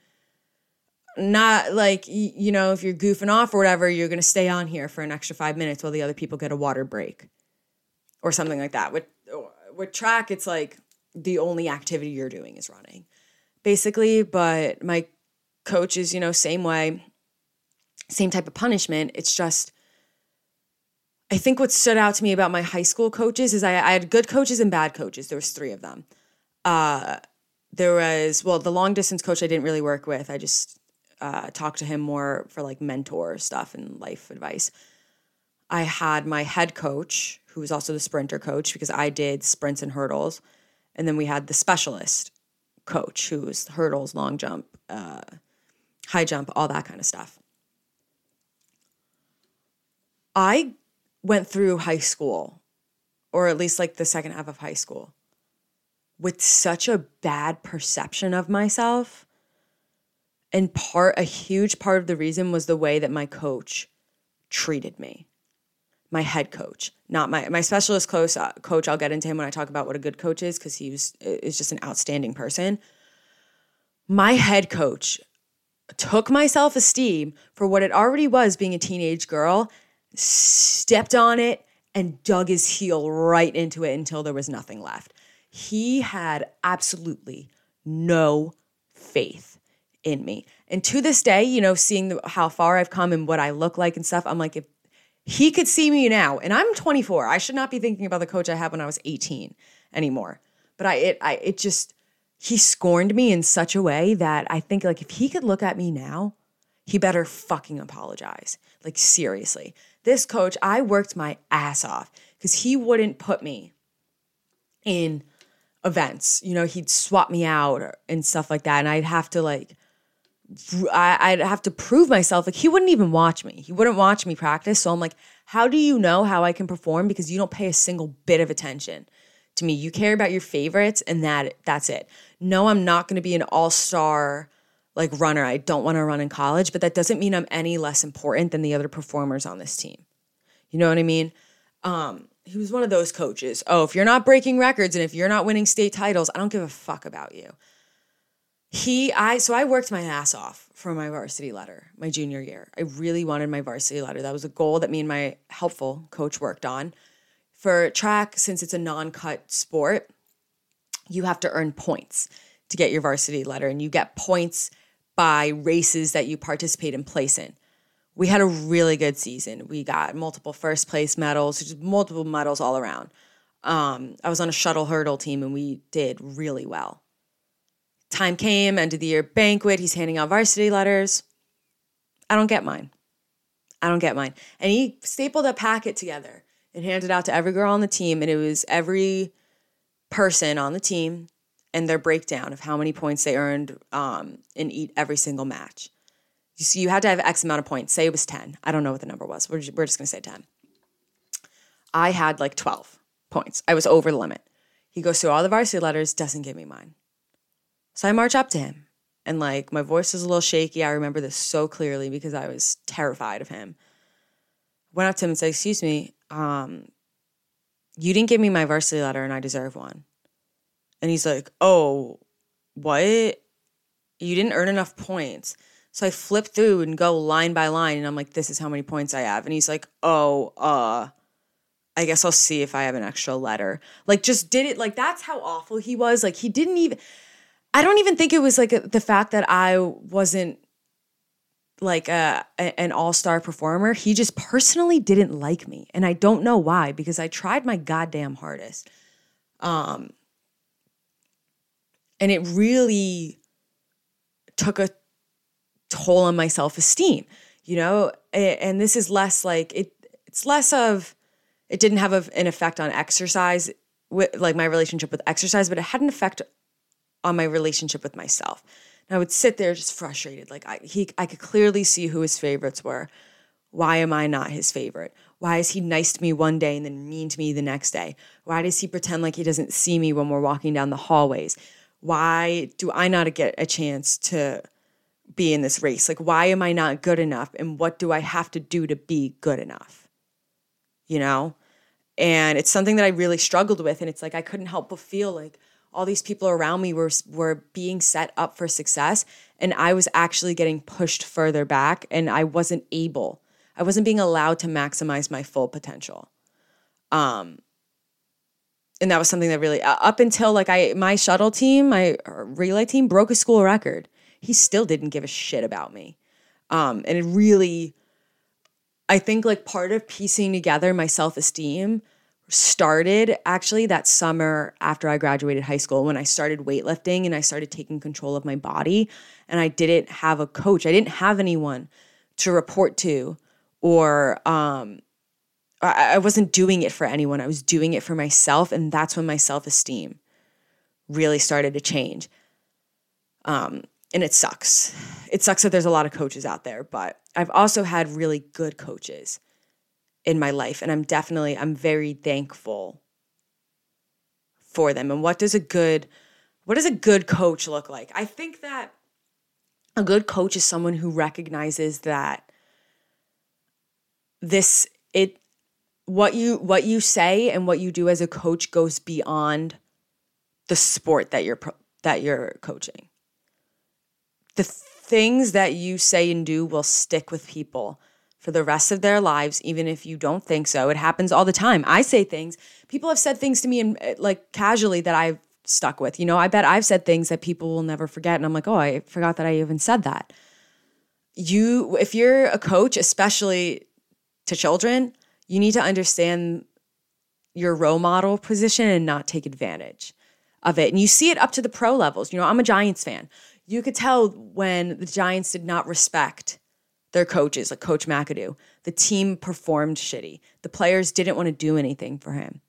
not like you know if you're goofing off or whatever you're going to stay on here for an extra 5 minutes while the other people get a water break or something like that. With with track, it's like the only activity you're doing is running, basically. But my coach is, you know, same way, same type of punishment. It's just, I think what stood out to me about my high school coaches is I, I had good coaches and bad coaches. There was three of them. Uh, there was well, the long distance coach I didn't really work with. I just uh, talked to him more for like mentor stuff and life advice. I had my head coach who was also the sprinter coach because I did sprints and hurdles. And then we had the specialist coach who was hurdles, long jump, uh, high jump, all that kind of stuff. I went through high school, or at least like the second half of high school, with such a bad perception of myself. And part, a huge part of the reason was the way that my coach treated me my head coach, not my my specialist coach. Uh, coach, I'll get into him when I talk about what a good coach is because he was is just an outstanding person. My head coach took my self esteem for what it already was being a teenage girl, stepped on it, and dug his heel right into it until there was nothing left. He had absolutely no faith in me. And to this day, you know, seeing the, how far I've come and what I look like and stuff, I'm like, if he could see me now, and I'm 24. I should not be thinking about the coach I had when I was 18 anymore. But I, it, I, it just, he scorned me in such a way that I think like if he could look at me now, he better fucking apologize. Like seriously, this coach, I worked my ass off because he wouldn't put me in events. You know, he'd swap me out and stuff like that, and I'd have to like I, would have to prove myself. Like he wouldn't even watch me. He wouldn't watch me practice. So I'm like, how do you know how I can perform? Because you don't pay a single bit of attention to me. You care about your favorites, and that that's it. No, I'm not going to be an all star like runner. I don't want to run in college, but that doesn't mean I'm any less important than the other performers on this team. You know what I mean? Um, he was one of those coaches. Oh, if you're not breaking records and if you're not winning state titles, I don't give a fuck about you he i so i worked my ass off for my varsity letter my junior year. I really wanted my varsity letter that was a goal that me and my helpful coach worked on. For track since it's a non-cut sport you have to earn points to get your varsity letter and you get points by races that you participate in place in. We had a really good season. We got multiple first place medals just multiple medals all around. Um, i was on a shuttle hurdle team and we did really well Time came, end of the year banquet. He's handing out varsity letters. I don't get mine. I don't get mine. And he stapled a packet together and handed it out to every girl on the team. And it was every person on the team and their breakdown of how many points they earned um, in eat every single match. You see, you had to have X amount of points. Say it was 10. I don't know what the number was. We're just, we're just going to say 10. I had like 12 points. I was over the limit. He goes through all the varsity letters, doesn't give me mine. So I march up to him and like my voice is a little shaky. I remember this so clearly because I was terrified of him. Went up to him and said, Excuse me, um, you didn't give me my varsity letter and I deserve one. And he's like, Oh, what? You didn't earn enough points. So I flip through and go line by line and I'm like, This is how many points I have. And he's like, Oh, uh, I guess I'll see if I have an extra letter. Like, just did it. Like, that's how awful he was. Like, he didn't even, I don't even think it was like the fact that I wasn't like a, a an all-star performer. He just personally didn't like me, and I don't know why because I tried my goddamn hardest. Um and it really took a toll on my self-esteem, you know? And this is less like it it's less of it didn't have a, an effect on exercise with like my relationship with exercise, but it had an effect on my relationship with myself. And I would sit there just frustrated. Like I he I could clearly see who his favorites were. Why am I not his favorite? Why is he nice to me one day and then mean to me the next day? Why does he pretend like he doesn't see me when we're walking down the hallways? Why do I not get a chance to be in this race? Like, why am I not good enough? And what do I have to do to be good enough? You know? And it's something that I really struggled with. And it's like I couldn't help but feel like, all these people around me were were being set up for success and I was actually getting pushed further back and I wasn't able. I wasn't being allowed to maximize my full potential. Um and that was something that really up until like I my shuttle team, my relay team broke a school record. He still didn't give a shit about me. Um and it really I think like part of piecing together my self-esteem started actually that summer after I graduated high school when I started weightlifting and I started taking control of my body. And I didn't have a coach, I didn't have anyone to report to, or um, I, I wasn't doing it for anyone. I was doing it for myself. And that's when my self esteem really started to change. Um, and it sucks. It sucks that there's a lot of coaches out there, but I've also had really good coaches in my life and i'm definitely i'm very thankful for them. And what does a good what does a good coach look like? I think that a good coach is someone who recognizes that this it what you what you say and what you do as a coach goes beyond the sport that you're that you're coaching. The things that you say and do will stick with people for the rest of their lives, even if you don't think so. It happens all the time. I say things, people have said things to me and uh, like casually that I've stuck with. You know, I bet I've said things that people will never forget. And I'm like, oh, I forgot that I even said that. You, if you're a coach, especially to children, you need to understand your role model position and not take advantage of it. And you see it up to the pro levels. You know, I'm a Giants fan. You could tell when the Giants did not respect their coaches, like Coach McAdoo. The team performed shitty. The players didn't want to do anything for him.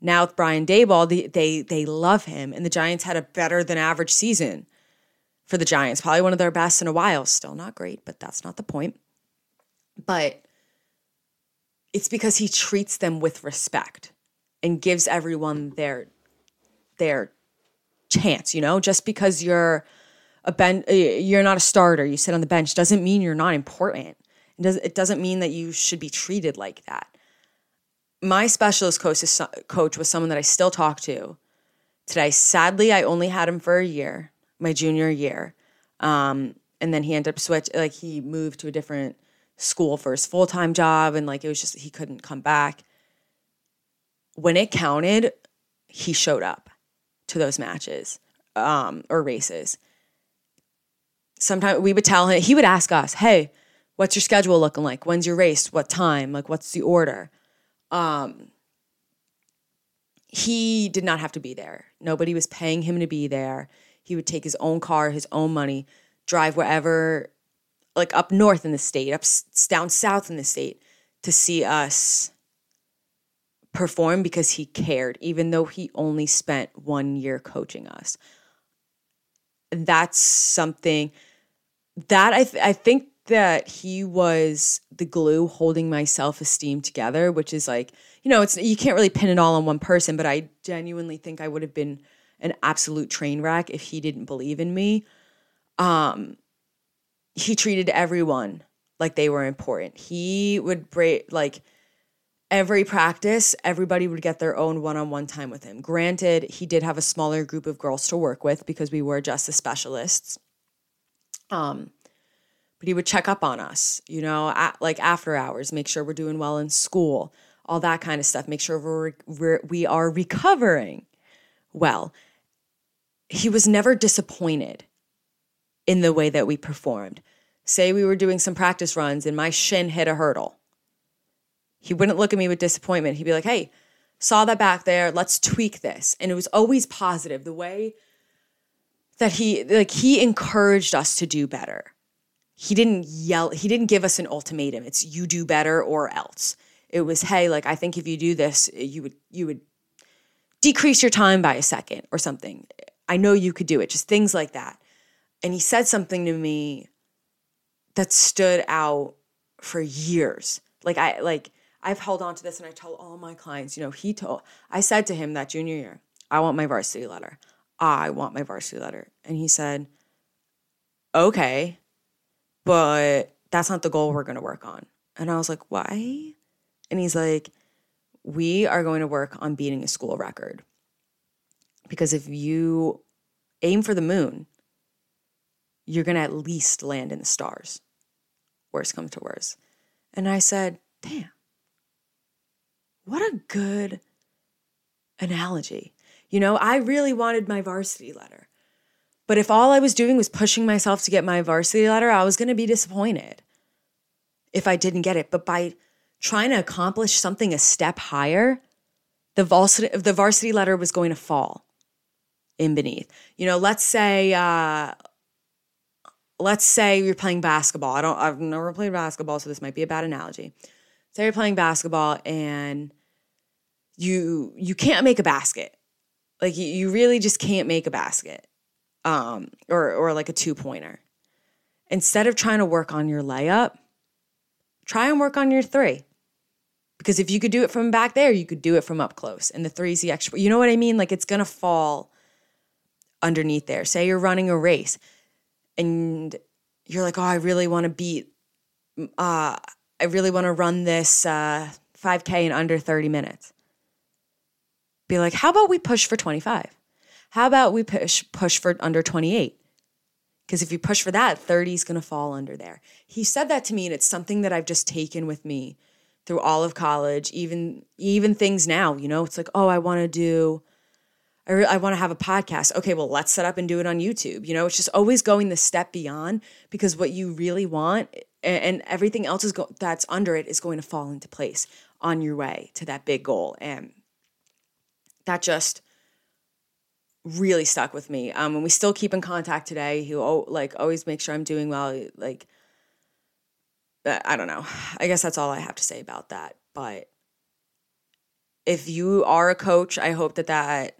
Now with Brian Daboll, they, they they love him, and the Giants had a better than average season for the Giants, probably one of their best in a while. Still not great, but that's not the point. But it's because he treats them with respect and gives everyone their their chance. You know, just because you're a bench uh, you're not a starter you sit on the bench doesn't mean you're not important. It doesn't, it doesn't mean that you should be treated like that. My specialist coach, is, coach was someone that i still talk to today. Sadly i only had him for a year my junior year. Um, and then he ended up switch like he moved to a different school for his full-time job and like it was just he couldn't come back. When it counted he showed up to those matches um, or races sometimes we would tell him, he would ask us, hey, what's your schedule looking like? When's your race? What time? Like, what's the order? Um, he did not have to be there. Nobody was paying him to be there. He would take his own car, his own money, drive wherever, like up north in the state, up down south in the state to see us perform because he cared, even though he only spent one year coaching us. That's something that I, th- I think that he was the glue holding my self esteem together, which is like, you know, it's you can't really pin it all on one person, but I genuinely think I would have been an absolute train wreck if he didn't believe in me. Um, he treated everyone like they were important. He would break like every practice, everybody would get their own one-on-one time with him. Granted, he did have a smaller group of girls to work with because we were just the specialists. Um, but he would check up on us, you know, at, like after hours, make sure we're doing well in school, all that kind of stuff. Make sure we're, we're we are recovering well. He was never disappointed in the way that we performed. Say we were doing some practice runs and my shin hit a hurdle. He wouldn't look at me with disappointment. He'd be like, "Hey, saw that back there. Let's tweak this." And it was always positive. The way that he like he encouraged us to do better. He didn't yell he didn't give us an ultimatum. It's you do better or else. It was hey like i think if you do this you would you would decrease your time by a second or something. I know you could do it. Just things like that. And he said something to me that stood out for years. Like i like i've held on to this and i tell all my clients you know he told i said to him that junior year i want my varsity letter i want my varsity letter and he said okay but that's not the goal we're going to work on. And I was like, why? And he's like, we are going to work on beating a school record. Because if you aim for the moon, you're going to at least land in the stars. Worst comes to worst. And I said, damn, what a good analogy. You know, I really wanted my varsity letter. But if all I was doing was pushing myself to get my varsity letter, I was going to be disappointed if I didn't get it. But by trying to accomplish something a step higher, the varsity, the varsity letter was going to fall in beneath. You know, let's say, uh, let's say you're playing basketball. I don't, I've never played basketball, so this might be a bad analogy. Say you're playing basketball and you you can't make a basket. Like you, you really just can't make a basket um, or or like a two pointer. Instead of trying to work on your layup, try and work on your three. Because if you could do it from back there, you could do it from up close. And the three is the extra. You know what I mean? Like it's gonna fall underneath there. Say you're running a race and you're like, oh, I really want to beat, uh, I really want to run this uh, 5K in under 30 minutes. Be like, how about we push for 25? How about we push push for under 28? Because if you push for that, 30 is going to fall under there. He said that to me, and it's something that I've just taken with me through all of college, even even things now. You know, it's like, oh, I want to do, I, re- I want to have a podcast. Okay, well, let's set up and do it on YouTube. You know, it's just always going the step beyond because what you really want and, everything else is go- that's under it is going to fall into place on your way to that big goal. And that just really stuck with me. Um, and we still keep in contact today. He like always makes sure I'm doing well. Like, uh, I don't know. I guess that's all I have to say about that. But if you are a coach, I hope that that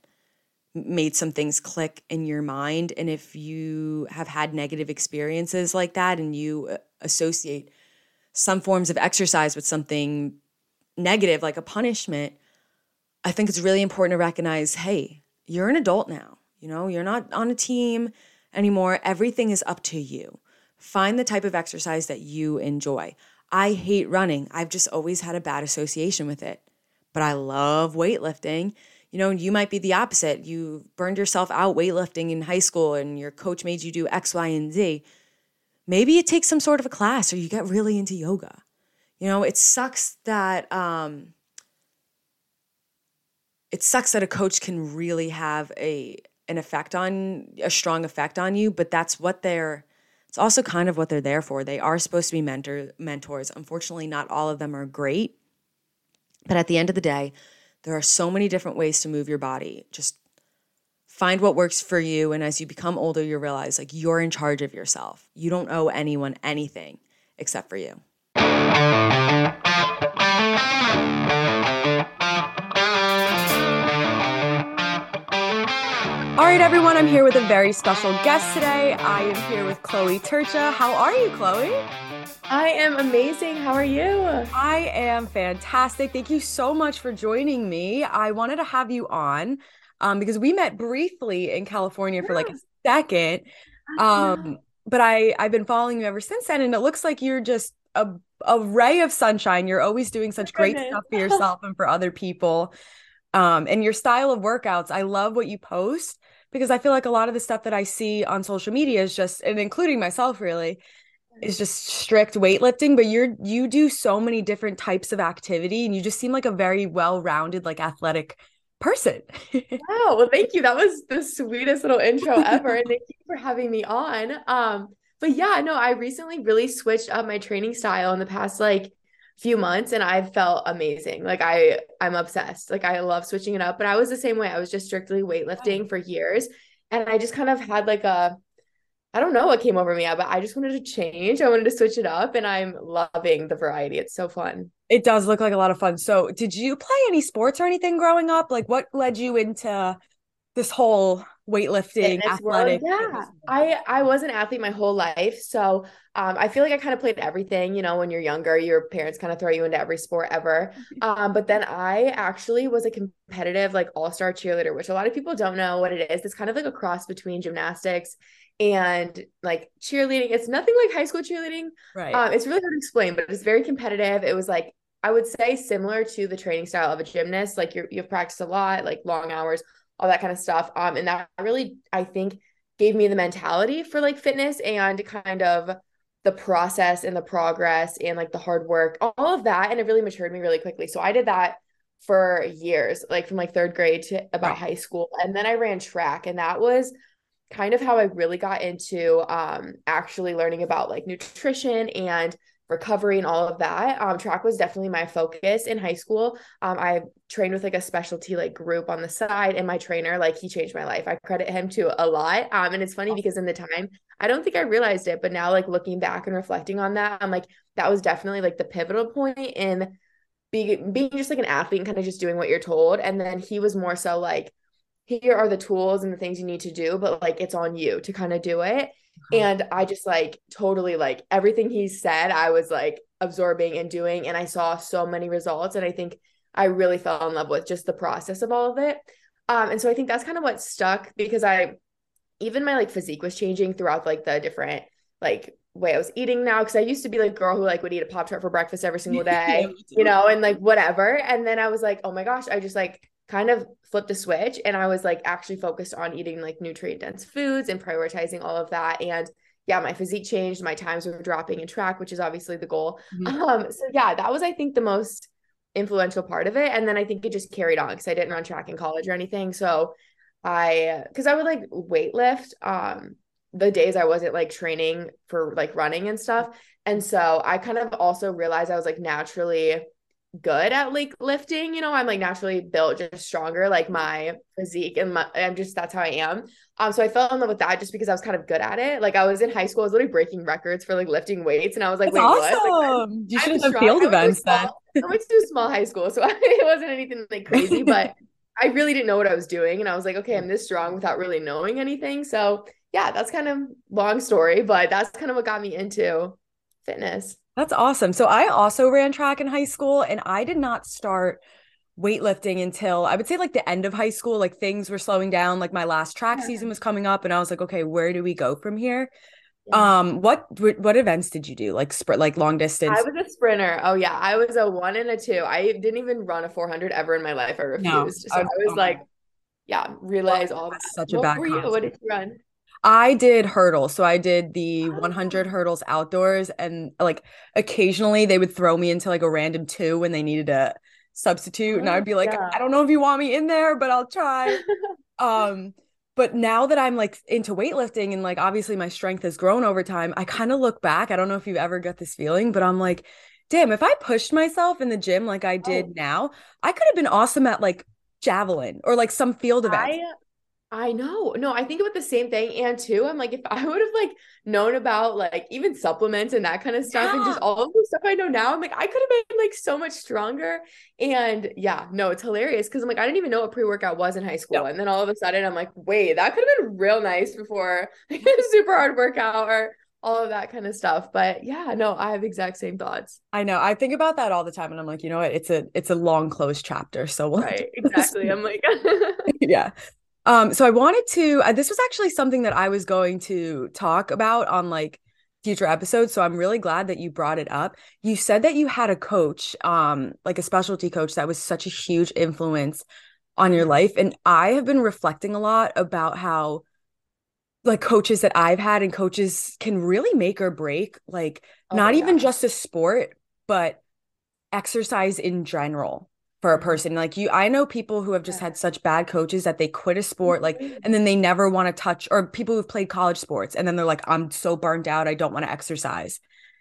made some things click in your mind. And if you have had negative experiences like that and you uh, associate some forms of exercise with something negative, like a punishment, I think it's really important to recognize hey, you're an adult now. You know, you're not on a team anymore. Everything is up to you. Find the type of exercise that you enjoy. I hate running. I've just always had a bad association with it. But I love weightlifting. You know, you might be the opposite. You burned yourself out weightlifting in high school and your coach made you do X, Y, and Z. Maybe you take some sort of a class or you get really into yoga. You know, it sucks that um, it sucks that a coach can really have a an effect on a strong effect on you, but that's what they're it's also kind of what they're there for. They are supposed to be mentor mentors. Unfortunately, not all of them are great. But at the end of the day, there are so many different ways to move your body. Just find what works for you and as you become older you realize like you're in charge of yourself. You don't owe anyone anything except for you. All right, everyone, I'm here with a very special guest today. I am here with Chloe Trca. How are you, Chloe? I am amazing. How are you? I am fantastic. Thank you so much for joining me. I wanted to have you on um, because we met briefly in California for like a second. Um, but I I've been following you ever since then, and it looks like you're just a a ray of sunshine. You're always doing such great stuff for yourself and for other people. Um, and your style of workouts, I love what you post because I feel like a lot of the stuff that I see on social media is just, and including myself, really, is just strict weightlifting. But you're you do so many different types of activity, and you just seem like a very well-rounded, like athletic person. wow. Well, thank you. That was the sweetest little intro ever. and thank you for having me on. Um, but yeah, no, I recently really switched up my training style in the past like few months and I've felt amazing. Like I I'm obsessed. Like I love switching it up, but I was the same way. I was just strictly weightlifting for years and I just kind of had like a I don't know what came over me, but I just wanted to change. I wanted to switch it up and I'm loving the variety. It's so fun. It does look like a lot of fun. So, did you play any sports or anything growing up? Like what led you into this whole weightlifting athletic yeah. i i was an athlete my whole life so um, i feel like i kind of played everything you know when you're younger your parents kind of throw you into every sport ever. Um, but then i actually was a competitive like all-star cheerleader which a lot of people don't know what it is. It's kind of like a cross between gymnastics and like cheerleading. It's nothing like high school cheerleading. Right. Um, it's really hard to explain but it's very competitive. It was like I would say similar to the training style of a gymnast, like you're you've practiced a lot, like long hours, all that kind of stuff. Um, and that really, I think, gave me the mentality for like fitness and kind of the process and the progress and like the hard work, all of that. And it really matured me really quickly. So I did that for years, like from like third grade to about high school. And then I ran track, and that was kind of how I really got into um actually learning about like nutrition and recovery and all of that. Um, track was definitely my focus in high school. Um, I trained with like a specialty like group on the side, and my trainer, like he changed my life. I credit him to a lot. Um, and it's funny because in the time, I don't think I realized it, but now like looking back and reflecting on that, I'm like, that was definitely like the pivotal point in being being just like an athlete and kind of just doing what you're told. And then he was more so like, here are the tools and the things you need to do, but like it's on you to kind of do it. Uh-huh. And I just like totally like everything he said, I was like absorbing and doing. And I saw so many results. And I think I really fell in love with just the process of all of it. Um, and so I think that's kind of what stuck because I even my like physique was changing throughout like the different like way I was eating now because I used to be like girl who like would eat a pop tart for breakfast every single day, you know, and like whatever. And then I was like, oh my gosh, I just like kind of flipped the switch and I was like actually focused on eating like nutrient dense foods and prioritizing all of that. And yeah, my physique changed, my times were dropping in track, which is obviously the goal. Mm-hmm. Um, so yeah, that was I think the most influential part of it. And then I think it just carried on because I didn't run track in college or anything. So I because I would like weight lift um the days I wasn't like training for like running and stuff. And so I kind of also realized I was like naturally good at like lifting you know i'm like naturally built just stronger like my physique and my i'm just that's how i am. Um so i fell in love with that just because i was kind of good at it. Like i was in high school i was literally breaking records for like lifting weights and i was like that's wait awesome. what? Like, you should have done field events then. i went to a small high school so it wasn't anything like crazy but i really didn't know what i was doing and i was like okay i'm this strong without really knowing anything. So yeah that's kind of long story but that's kind of what got me into fitness that's awesome. So I also ran track in high school and I did not start weightlifting until I would say like the end of high school. Like things were slowing down. Like my last track yeah. season was coming up and I was like, okay, where do we go from here? Yeah. Um, what what events did you do? Like sprint, like long distance? I was a sprinter. Oh yeah, I was a one and a two. I didn't even run a 400 ever in my life. I refused. No, so I was, I was like, yeah, realize all that. Such a bad. Were you? What did you run? I did hurdles. So I did the 100 hurdles outdoors and like occasionally they would throw me into like a random two when they needed a substitute and I would be like yeah. I don't know if you want me in there but I'll try. um but now that I'm like into weightlifting and like obviously my strength has grown over time, I kind of look back. I don't know if you've ever got this feeling, but I'm like, damn, if I pushed myself in the gym like I did oh. now, I could have been awesome at like javelin or like some field event. I know. No, I think about the same thing. And too, I'm like, if I would have like known about like even supplements and that kind of stuff yeah. and just all of the stuff I know now, I'm like, I could have been like so much stronger. And yeah, no, it's hilarious because I'm like, I didn't even know what pre-workout was in high school. And then all of a sudden I'm like, wait, that could have been real nice before a super hard workout or all of that kind of stuff. But yeah, no, I have exact same thoughts. I know. I think about that all the time and I'm like, you know what? It's a it's a long closed chapter. So we'll right, exactly. I'm like yeah. Um, so I wanted to, uh, this was actually something that I was going to talk about on like future episodes. So I'm really glad that you brought it up. You said that you had a coach, um, like a specialty coach that was such a huge influence on your life. And I have been reflecting a lot about how like coaches that I've had and coaches can really make or break, like oh, not even just a sport, but exercise in general for a person like you i know people who have just had such bad coaches that they quit a sport like mm-hmm. and then they never want to touch or people who've played college sports and then they're like i'm so burned out i don't want to exercise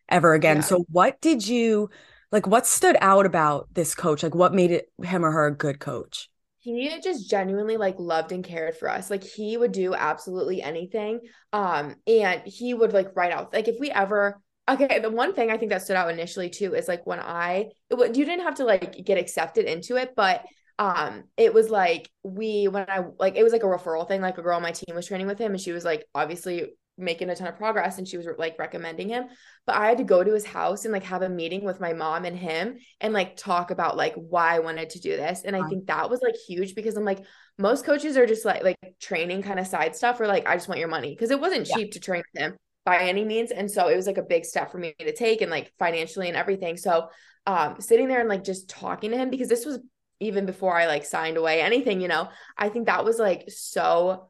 ever again. Yeah. so what did you like what stood out about this coach? Like what made it him or her a good coach? He just genuinely like loved and cared for us. Like he would do absolutely anything um and he would like write out like if we ever Okay, the one thing I think that stood out initially too is like when I it, you didn't have to like get accepted into it, but um it was like we when I like it was like a referral thing like a girl on my team was training with him and she was like obviously making a ton of progress and she was like recommending him but I had to go to his house and like have a meeting with my mom and him and like talk about like why I wanted to do this and I think that was like huge because I'm like most coaches are just like like training kind of side stuff or like I just want your money because it wasn't cheap yeah. to train with him by any means. And so it was like a big step for me to take and like financially and everything. So um sitting there and like just talking to him because this was even before I like signed away anything, you know, I think that was like so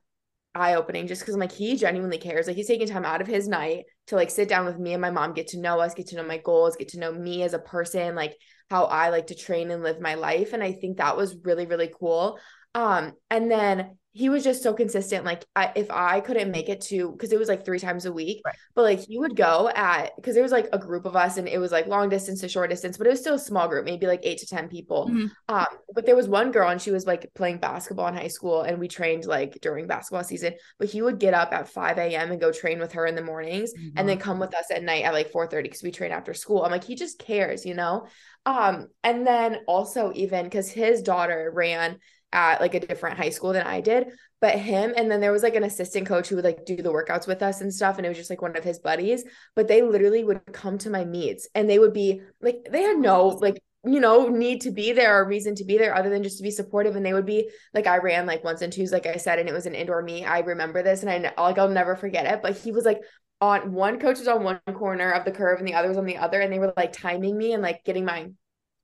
eye opening just because I'm like, he genuinely cares. Like he's taking time out of his night to like sit down with me and my mom, get to know us, get to know my goals, get to know me as a person, like how I like to train and live my life. And I think that was really, really cool. Um, and then he was just so consistent. Like I, if I couldn't make it to, cause it was like three times a week, right. but like he would go at, cause there was like a group of us and it was like long distance to short distance, but it was still a small group, maybe like eight to 10 people. Mm-hmm. Um, but there was one girl and she was like playing basketball in high school and we trained like during basketball season, but he would get up at 5 a.m. and go train with her in the mornings mm-hmm. and then come with us at night at like 4 30 cause we train after school. I'm like, he just cares, you know? Um, and then also even cause his daughter ran at like a different high school than I did. But him and then there was like an assistant coach who would like do the workouts with us and stuff. And it was just like one of his buddies. But they literally would come to my meets and they would be like, they had no like you know, need to be there or reason to be there other than just to be supportive. And they would be like, I ran like once and twos, like I said, and it was an indoor meet. I remember this and I like, I'll never forget it. But he was like, on one coach was on one corner of the curve and the other was on the other. And they were like timing me and like getting my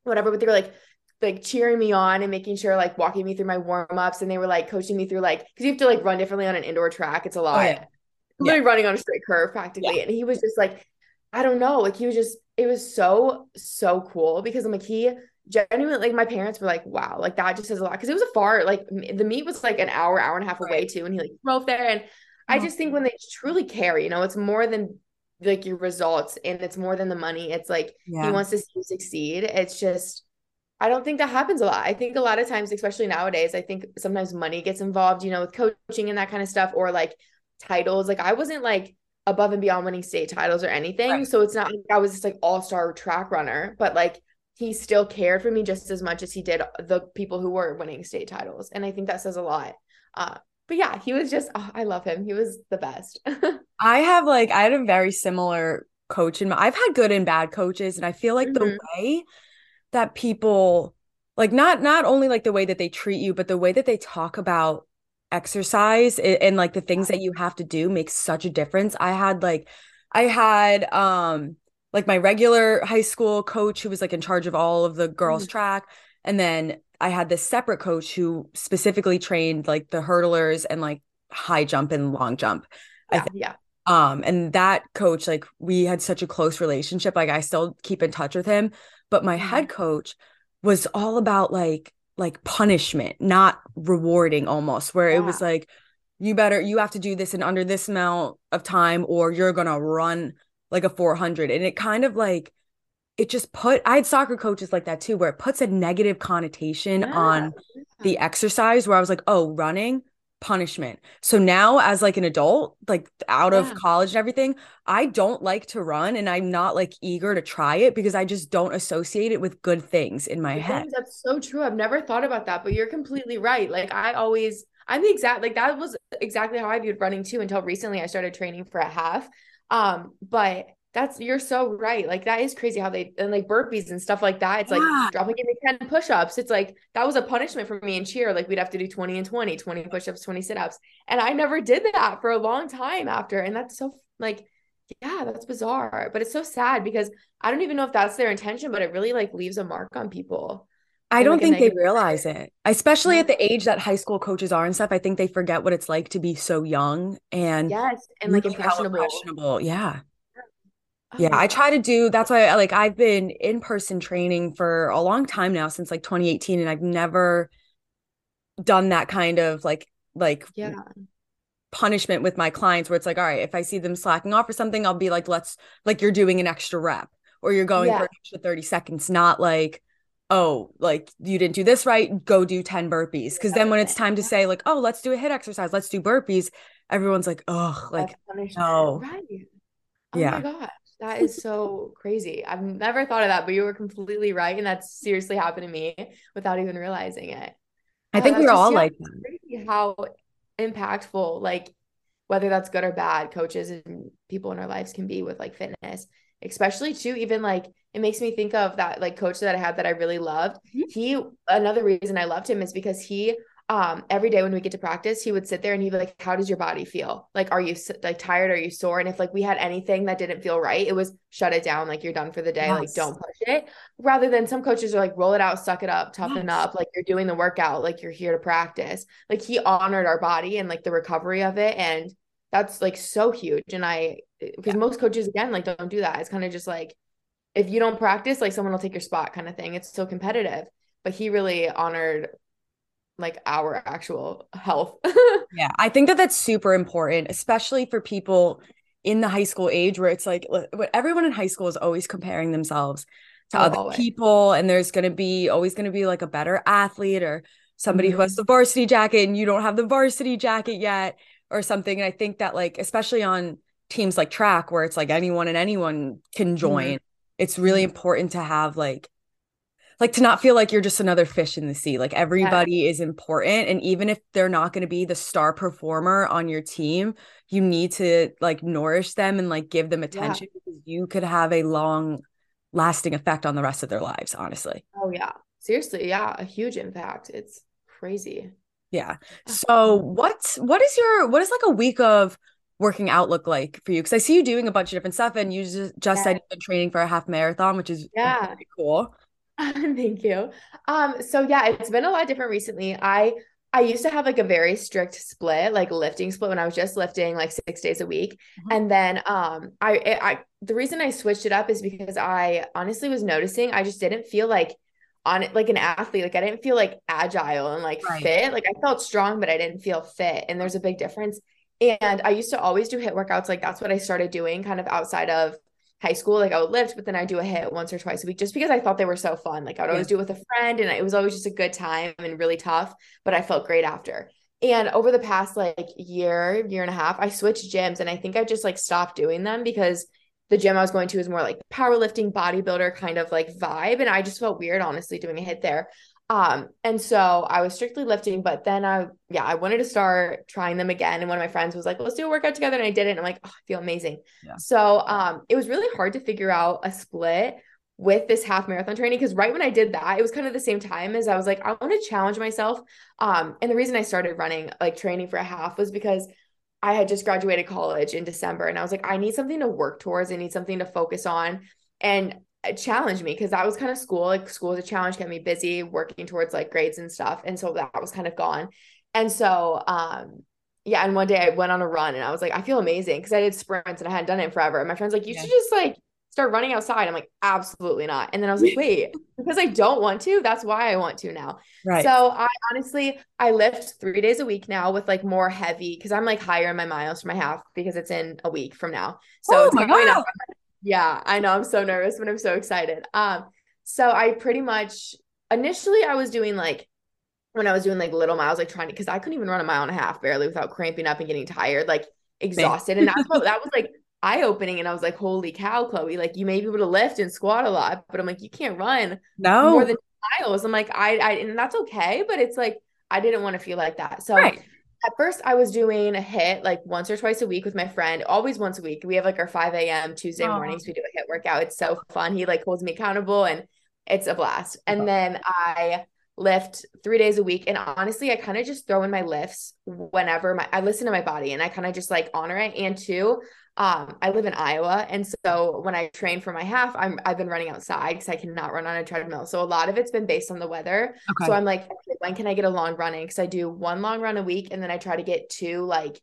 whatever, but they were like, like cheering me on and making sure like walking me through my warm-ups and they were like coaching me through like because you have to like run differently on an indoor track it's a lot oh, yeah. literally yeah. running on a straight curve practically yeah. and he was just like i don't know like he was just it was so so cool because i'm like he genuinely like my parents were like wow like that just says a lot because it was a far like the meet was like an hour hour and a half away too and he like drove there and i mm-hmm. just think when they truly care you know it's more than like your results and it's more than the money it's like he wants to see you succeed it's just I don't think that happens a lot. I think a lot of times, especially nowadays, I think sometimes money gets involved, you know, with coaching and that kind of stuff, or like titles. Like I wasn't like above and beyond winning state titles or anything. Right. So it's not like I was just like all star track runner, but like he still cared for me just as much as he did the people who were winning state titles. And I think that says a lot. Uh, but yeah, he was just, oh, I love him. He was the best. I have like, I had a very similar coach and I've had good and bad coaches. And I feel like mm-hmm. the way that people like not not only like the way that they treat you but the way that they talk about exercise and, and, like the things that you have to do makes such a difference. I had like i had um like my regular high school coach who was like in charge of all of the girls mm-hmm. track and then i had this separate coach who specifically trained like the hurdlers and like high jump and long jump. Yeah, yeah. um and that coach like we had such a close relationship like i still keep in touch with him but my head mm-hmm. coach was all about like like punishment not rewarding almost where yeah. it was like you better you have to do this in under this amount of time or you're gonna run like a 400 and it kind of like it just put i had soccer coaches like that too where it puts a negative connotation yeah. on the exercise where i was like oh running punishment. So now as like an adult, like out of Yeah. college and everything, I don't like to run and I'm not like eager to try it because I just don't associate it with good things in my head. That's so true. I've never thought about that, but you're completely right. Like I always, I'm the exact like that was exactly how I viewed running too until recently I started training for a half. Um, but that's you're so right. Like that is crazy how they and like burpees and stuff like that. It's Yeah. like dropping into 10 push-ups. It's like that was a punishment for me in cheer. Like we'd have to do 20 and 20, 20 push-ups, 20 sit-ups. And I never did that for a long time after. And that's so like, yeah, that's bizarre. But it's so sad because I don't even know if that's their intention, but it really like leaves a mark on people. I don't think they realize it, especially at the age that high school coaches are and stuff. I think they forget what it's like to be so young and Yes, and like impressionable. impressionable. Yeah. Oh, Yeah, I oh. try to do that's why I like I've been in person training for a long time now since like 2018 and I've never done that kind of like like Yeah. punishment with my clients where it's like all right if I see them slacking off or something I'll be like let's like you're doing an extra rep or you're going Yeah. for an extra 30 seconds not like oh like you didn't do this right go do 10 burpees because then when it's time to say like oh let's do a HIIT exercise let's do burpees everyone's like oh like punishment. no. Right. Oh Yeah. my gosh. That is so crazy. I've never thought of that, but you were completely right. And that's seriously happened to me without even realizing it. I Oh, think we're all like that. crazy how impactful, like whether that's good or bad, coaches and people in our lives can be with like fitness, especially too, even like it makes me think of that like coach that I had that I really loved. Mhm. He another reason I loved him is because he um every day when we get to practice he would sit there and he'd be like how does your body feel? Like are you like tired? Are you sore? And if like we had anything that didn't feel right it was shut it down like you're done for the day. Like don't push it. Rather than some coaches are like roll it out suck it up toughen Yes. up like you're doing the workout like you're here to practice. Like he honored our body and like the recovery of it and that's like so huge and i because most coaches again like don't do that. It's kind of just like if you don't practice like someone will take your spot kind of thing. It's so competitive. But he really honored like our actual health Yeah, I think that that's super important, especially for people in the high school age where it's like what everyone in high school is always comparing themselves to Oh, other always. people, and there's going to be always going to be like a better athlete or somebody who Mm-hmm. has the varsity jacket and you don't have the varsity jacket yet or something. And I think that like especially on teams like track where it's like anyone and anyone can join, it's really important to have like like to not feel like you're just another fish in the sea. Like everybody is important. And even if they're not going to be the star performer on your team, you need to like nourish them and like give them attention because you could have a long lasting effect on the rest of their lives, honestly. oh yeah seriously yeah a huge impact it's crazy Yeah. So what what is your what is like a week of working out look like for you? Because I see you doing a bunch of different stuff and you just, just Yeah. said you've been training for a half marathon, which is Yeah. really cool. Thank you. Um, so yeah, it's been a lot different recently. I I used to have like a very strict split, like lifting split when I was just lifting like six days a week. Mhm. And then um I I the reason I switched it up is because I honestly was noticing I just didn't feel like on it like an athlete. Like I didn't feel like agile and like Right. fit. Like I felt strong, but I didn't feel fit. And there's a big difference. And I used to always do HIIT workouts. Like that's what I started doing kind of outside of high school. Like I would lift, but then I do a HIIT once or twice a week just because I thought they were so fun. Like I would always do it with a friend and it was always just a good time and really tough, but I felt great after. And over the past like year, year and a half, I switched gyms and I think I just like stopped doing them because the gym I was going to is more like powerlifting, bodybuilder kind of like vibe. And I just felt weird, honestly, doing a HIIT there. Um, and so I was strictly lifting, but then I, yeah, I wanted to start trying them again. And one of my friends was like, let's do a workout together. And I did it. And I'm like, oh, I feel amazing. Yeah. So um, it was really hard to figure out a split with this half marathon training because right when I did that, it was kind of the same time as I was like, I want to challenge myself. Um, and the reason I started running, like training for a half, was because I had just graduated college in December and I was like, I need something to work towards. I need something to focus on and challenged me because that was kind of school. Like school was a challenge, kept me busy working towards like grades and stuff. And so that was kind of gone. And so, um, yeah. And one day I went on a run and I was like, I feel amazing because I did sprints and I hadn't done it in forever. And my friend's like, you Yeah. should just like start running outside. I'm like, absolutely not. And then I was like, wait, because I don't want to. That's why I want to now. Right. So I honestly I lift three days a week now with like more heavy because I'm like higher in my miles for my half because it's in a week from now. So oh it's my god. up. Yeah, I know. I'm so nervous, but I'm so excited. Um, so I pretty much initially I was doing like when I was doing like little miles, like trying to, because I couldn't even run a mile and a half barely without cramping up and getting tired, like exhausted. and that's what that was like eye opening. And I was like, holy cow, Chloe, like you may be able to lift and squat a lot, but I'm like, you can't run no more than miles. I'm like, I, I, and that's okay. But it's like, I didn't want to feel like that. So right. At first I was doing a HIIT like once or twice a week with my friend, always once a week. We have like our 5 a.m. Tuesday mornings. We do a HIIT workout. It's so fun. He like holds me accountable and it's a blast. And then I lift three days a week. And honestly, I kind of just throw in my lifts whenever my I listen to my body and I kind of just like honor it. And two, um, I live in Iowa. And so when I train for my half, I'm I've been running outside because I cannot run on a treadmill. So a lot of it's been based on the weather. Okay. So I'm like, okay, when can I get a long run in? Because I do one long run a week and then I try to get two like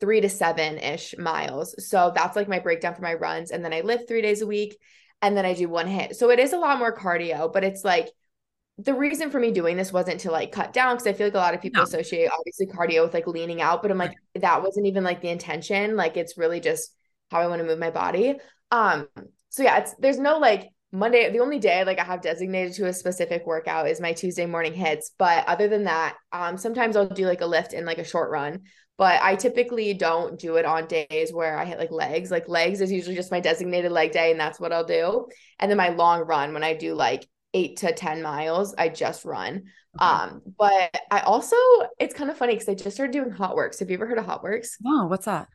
three to seven ish miles. So that's like my breakdown for my runs. And then I lift three days a week and then I do one HIIT. So it is a lot more cardio, but it's like the reason for me doing this wasn't to like cut down because I feel like a lot of people No. associate obviously cardio with like leaning out, but I'm like, that wasn't even like the intention. Like it's really just how I want to move my body. Um, so yeah, it's there's no like Monday, the only day like I have designated to a specific workout is my Tuesday morning HIITs. But other than that, um, sometimes I'll do like a lift and like a short run. But I typically don't do it on days where I hit like legs. Like legs is usually just my designated leg day, and that's what I'll do. And then my long run when I do like eight to 10 miles, I just run. Um, but I also it's kind of funny because I just started doing HOTWORX. Have you ever heard of HOTWORX? No, what's that?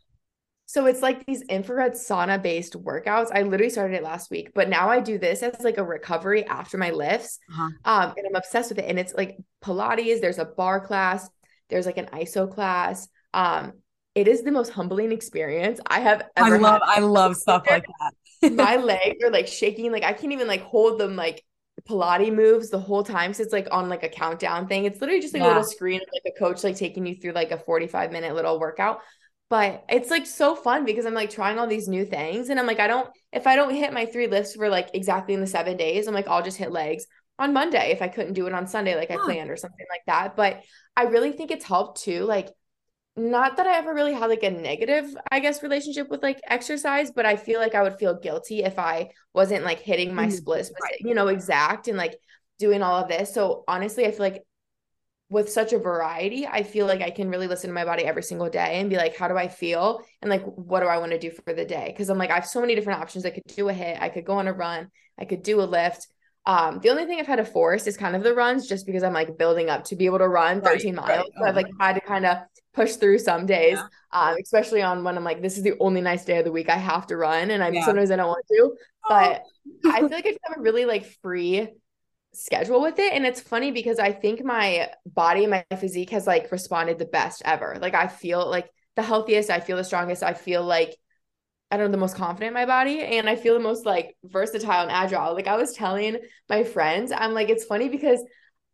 So it's like these infrared sauna based workouts. I literally started it last week, but now I do this as like a recovery after my lifts. Uh-huh. Um, and I'm obsessed with it. And it's like Pilates, there's a barre class, there's like an ISO class. Um, it is the most humbling experience I have ever. I love had. I love stuff like that. My legs are like shaking, like I can't even like hold them like Pilates moves the whole time So it's like on like a countdown thing. It's literally just like a little screen of like a coach like taking you through like a 45 minute little workout. But it's like so fun because I'm like trying all these new things. And I'm like, I don't, if I don't hit my three lifts for like exactly in the seven days, I'm like, I'll just hit legs on Monday if I couldn't do it on Sunday like I planned or something like that. But I really think it's helped too. Like, not that I ever really had like a negative, I guess, relationship with like exercise, but I feel like I would feel guilty if I wasn't like hitting my Mm, splits, you know, exact and like doing all of this. So honestly, I feel like with such a variety, I feel like I can really listen to my body every single day and be like, how do I feel? And like, what do I want to do for the day? Cause I'm like, I have so many different options. I could do a HIIT, I could go on a run, I could do a lift. Um, the only thing I've had to force is kind of the runs just because I'm like building up to be able to run 13 right. miles. So I've Oh. like had to kind of push through some days, Yeah. um, especially on when I'm like, this is the only nice day of the week I have to run. And I'm Yeah. sometimes I don't want to, Oh. but I feel like I just have a really like free schedule with it. And it's funny because I think my body my physique has like responded the best ever. Like I feel like the healthiest, I feel the strongest, I feel like I don't know, the most confident in my body and I feel the most like versatile and agile. Like I was telling my friends, I'm like, it's funny because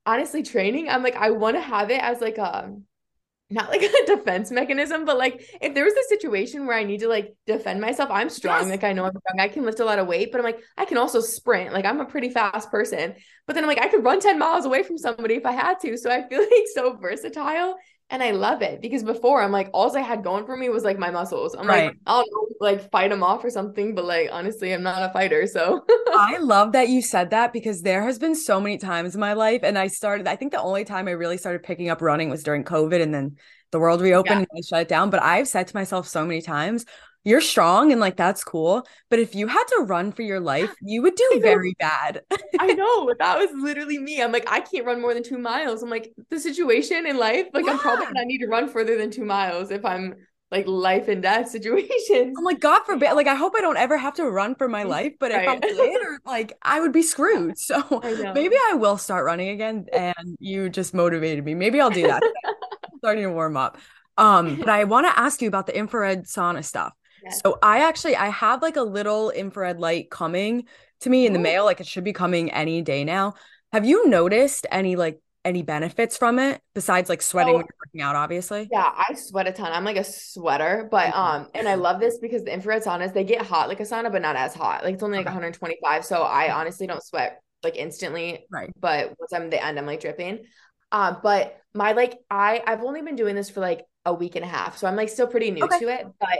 honestly, training, I'm like, I want to have it as like a not like a defense mechanism, but like if there was a situation where I need to like defend myself, I'm strong. Yes. Like I know I'm strong. I can lift a lot of weight, but I'm like, I can also sprint. Like I'm a pretty fast person. But then I'm like, I could run 10 miles away from somebody if I had to. So I feel like so versatile. And I love it because before I'm like, all I had going for me was like my muscles. I'm Right. like, I'll like fight them off or something, but like honestly, I'm not a fighter. So I love that you said that because there has been so many times in my life, and I started. I think the only time I really started picking up running was during COVID, and then the world reopened Yeah. and I shut it down. But I've said to myself so many times, "You're strong, and like that's cool." But if you had to run for your life, you would do very bad. I know that was literally me. I'm like, I can't run more than two miles. I'm like, the situation in life, like I'm probably gonna need to run further than two miles if I'm like life and death situations. I'm like, God forbid. Like, I hope I don't ever have to run for my life. But if I Right. did, like, I would be screwed. So I maybe I will start running again. And you just motivated me. Maybe I'll do that. starting to warm up. Um, but I want to ask you about the infrared sauna stuff. Yes. So I actually I have like a little infrared light coming to me in the Ooh. mail. Like it should be coming any day now. Have you noticed any like any benefits from it besides like sweating So- when you're working out, obviously? Yeah, I sweat a ton. I'm like a sweater, but Mhm. um, and I love this because the infrared saunas they get hot like a sauna, but not as hot. Like it's only like Okay. 125, so I honestly don't sweat like instantly. Right. But once I'm at the end, I'm like dripping. Um, but my like I I've only been doing this for like a week and a half, so I'm like still pretty new Okay. to it. But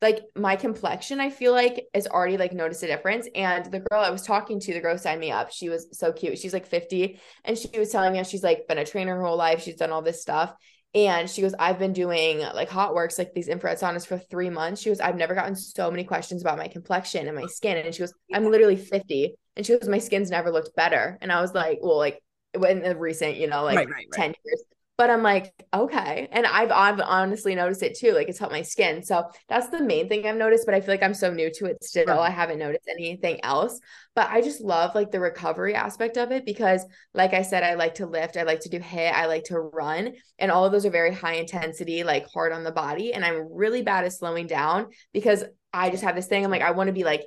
like my complexion i feel like is already like noticed a difference. And the girl i was talking to the girl signed me up she was so cute. She's like 50 and she was telling me she's like been a trainer her whole life. She's done all this stuff. And she goes i've been doing like HOTWORX like these infrared saunas for three months. She goes i've never gotten so many questions about my complexion and my skin. And she goes i'm literally 50 and she goes my skin's never looked better. And i was like well like in the recent you know like right, right, right. 10 years but I'm like, okay. And I've, I've honestly noticed it too. Like it's helped my skin. So that's the main thing I've noticed, but I feel like I'm so new to it still. I haven't noticed anything else. But I just love like the recovery aspect of it because, like I said, I like to lift, I like to do HIIT, I like to run. And all of those are very high intensity, like hard on the body. And I'm really bad at slowing down because I just have this thing. I'm like, I want to be like,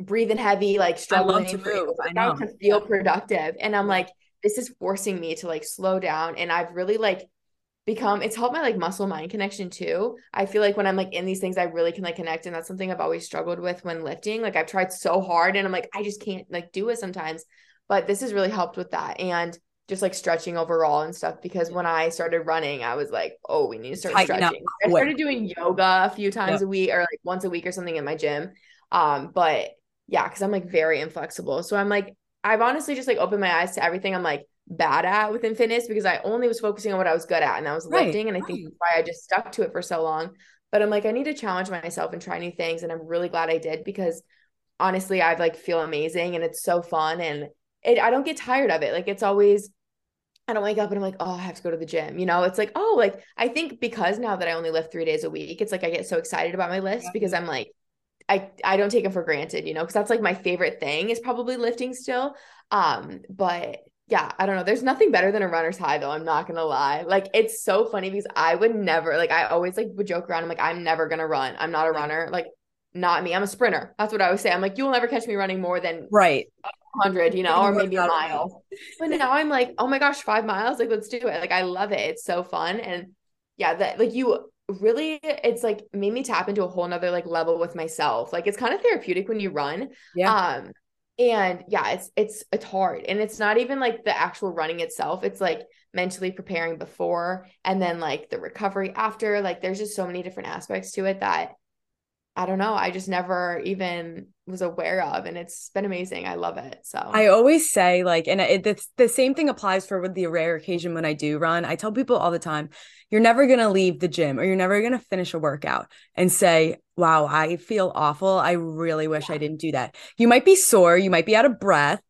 breathing heavy, like struggling to move. I know. to feel productive. And I'm like, this is forcing me to like slow down and I've really like become it's helped my like muscle mind connection too. I feel like when I'm like in these things I really can like connect and that's something I've always struggled with when lifting. Like I've tried so hard and I'm like I just can't like do it sometimes. But this has really helped with that and just like stretching overall and stuff because when I started running I was like, "Oh, we need to start Tighten stretching." I started doing yoga a few times a week or like once a week or something in my gym. Um but yeah, cuz I'm like very inflexible. So I'm like I've honestly just like opened my eyes to everything I'm like bad at within fitness because I only was focusing on what I was good at and that was right, lifting. And I think that's why I just stuck to it for so long. But I'm like, I need to challenge myself and try new things. And I'm really glad I did because honestly, I like feel amazing and it's so fun. And it I don't get tired of it. Like it's always I don't wake up and I'm like, oh, I have to go to the gym. You know, it's like, oh, like I think because now that I only lift three days a week, it's like I get so excited about my lifts yeah. because I'm like, I I don't take them for granted, you know, because that's like my favorite thing is probably lifting still. Um, but yeah, I don't know. There's nothing better than a runner's high though. I'm not gonna lie. Like it's so funny because I would never like I always like would joke around. I'm like, I'm never gonna run. I'm not a runner. Like not me. I'm a sprinter. That's what I would say. I'm like, you will never catch me running more than right. 100, you know, or maybe a mile. But now I'm like, oh my gosh, five miles. Like, let's do it. Like, I love it. It's so fun. And yeah, that like you really it's like made me tap into a whole nother like level with myself like it's kind of therapeutic when you run yeah um and yeah it's it's it's hard and it's not even like the actual running itself it's like mentally preparing before and then like the recovery after like there's just so many different aspects to it that I don't know. I just never even was aware of, and it's been amazing. I love it. So I always say like, and it, it's the same thing applies for with the rare occasion when I do run. I tell people all the time, you're never gonna leave the gym or you're never gonna finish a workout and say, "Wow, I feel awful. I really wish yeah. I didn't do that." You might be sore, you might be out of breath,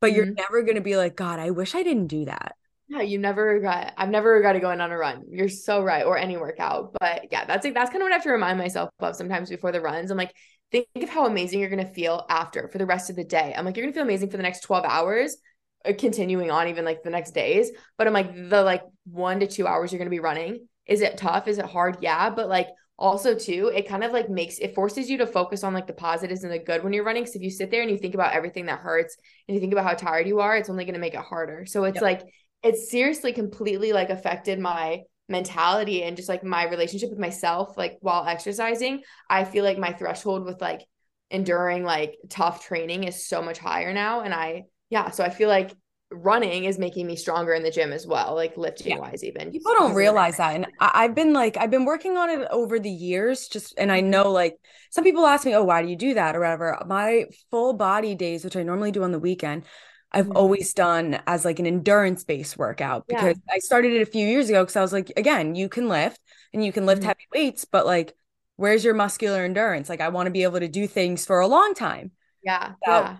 but mm-hmm. you're never gonna be like, "God, I wish I didn't do that." Yeah, you never regret. I've never regretted going on a run. You're so right, or any workout. But yeah, that's like that's kind of what I have to remind myself of sometimes before the runs. I'm like, think of how amazing you're gonna feel after for the rest of the day. I'm like, you're gonna feel amazing for the next 12 hours, uh, continuing on even like the next days. But I'm like, the like one to two hours you're gonna be running. Is it tough? Is it hard? Yeah, but like also too it kind of like makes it forces you to focus on like the positives and the good when you're running because if you sit there and you think about everything that hurts and you think about how tired you are it's only going to make it harder so it's yep. like it's seriously completely like affected my mentality and just like my relationship with myself like while exercising. I feel like my threshold with like enduring like tough training is so much higher now. And i yeah so i feel like running is making me stronger in the gym as well like lifting yeah. wise even. People don't realize that. And i've been like i've been working on it over the years just and i mm-hmm. know like some people ask me oh why do you do that? or whatever. My full body days which i normally do on the weekend I've mm-hmm. always done as like an endurance based workout because yeah. I started it a few years ago because I was like, again, you can lift and you can lift mm-hmm. heavy weights, but like, where's your muscular endurance? Like, I want to be able to do things for a long time. Yeah. Yeah.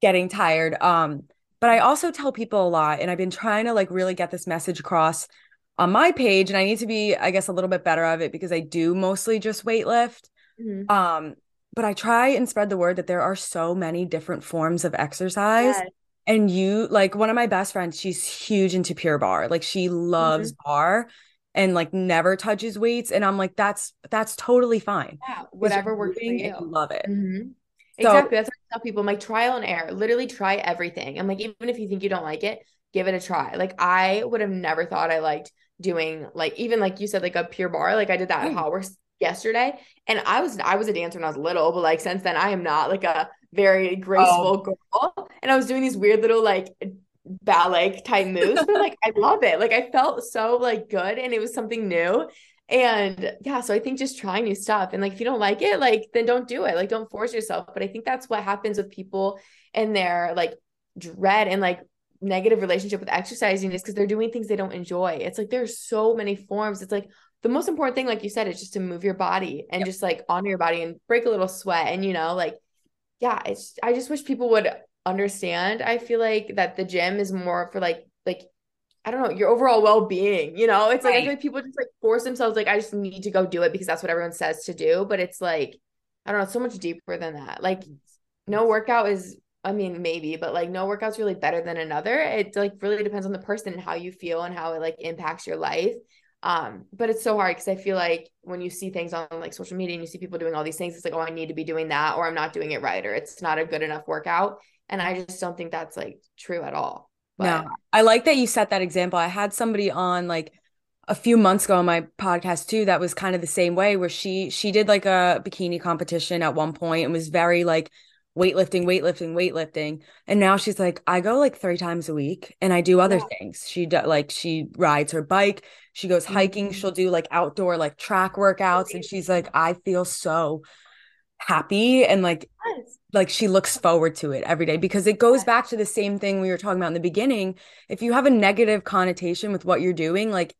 Getting tired. Um, but I also tell people a lot, and I've been trying to like really get this message across on my page, and I need to be, I guess, a little bit better of it because I do mostly just weight lift. Mm-hmm. Um, but I try and spread the word that there are so many different forms of exercise. Yes and you like one of my best friends she's huge into Pure Barre like she loves mm-hmm. barre and like never touches weights. And i'm like that's that's totally fine. Yeah whatever works for you. love it. Mm-hmm. so, exactly that's what i tell people I'm like trial and error literally try everything. I'm like even if you think you don't like it give it a try. Like i would have never thought i liked doing like even like you said like a Pure Barre like i did that at HOTWORX yesterday. And i was i was a dancer when i was little but like since then i am not like a very oh. graceful oh. girl. And I was doing these weird little like ballet type moves. but like I love it. Like I felt so like good and it was something new. And yeah, so I think just trying new stuff and like if you don't like it, like then don't do it. Like don't force yourself. But I think that's what happens with people and their like dread and like negative relationship with exercising is because they're doing things they don't enjoy. It's like there's so many forms. It's like the most important thing, like you said, is just to move your body and yep. just like honor your body and break a little sweat. And you know, like, yeah, it's I just wish people would understand. I feel like that the gym is more for like like I don't know, your overall well being. You know, it's like I feel like people just like force themselves, like, I just need to go do it because that's what everyone says to do. But it's like, I don't know, so much deeper than that. Like, no workout is, I mean, maybe, but like, no workout's really better than another. It like really depends on the person and how you feel and how it like impacts your life. Um, but it's so hard because I feel like when you see things on like social media and you see people doing all these things, it's like, oh, I need to be doing that, or I'm not doing it right, or it's not a good enough workout. And I just don't think that's like true at all. But no, I like that you set that example. I had somebody on like a few months ago on my podcast too that was kind of the same way where she she did like a bikini competition at one point and was very like weightlifting weightlifting weightlifting and now she's like I go like 3 times a week and I do other yeah. things she do, like she rides her bike she goes hiking mm-hmm. she'll do like outdoor like track workouts and she's like I feel so happy and like yes. like she looks forward to it every day because it goes back to the same thing we were talking about in the beginning if you have a negative connotation with what you're doing like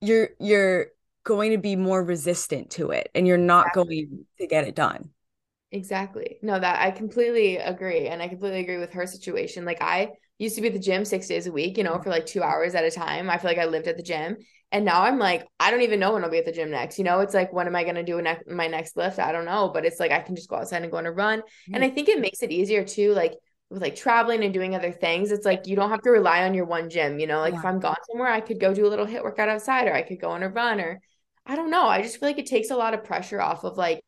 you're you're going to be more resistant to it and you're not exactly. going to get it done exactly no that i completely agree and i completely agree with her situation like i used to be at the gym six days a week you know for like two hours at a time i feel like i lived at the gym and now I'm like, I don't even know when I'll be at the gym next. You know, it's like, when am I going to do ne- my next lift? I don't know. But it's like, I can just go outside and go on a run. Mm-hmm. And I think it makes it easier too. Like, with like traveling and doing other things, it's like you don't have to rely on your one gym. You know, like yeah. if I'm gone somewhere, I could go do a little HIIT workout outside or I could go on a run or I don't know. I just feel like it takes a lot of pressure off of like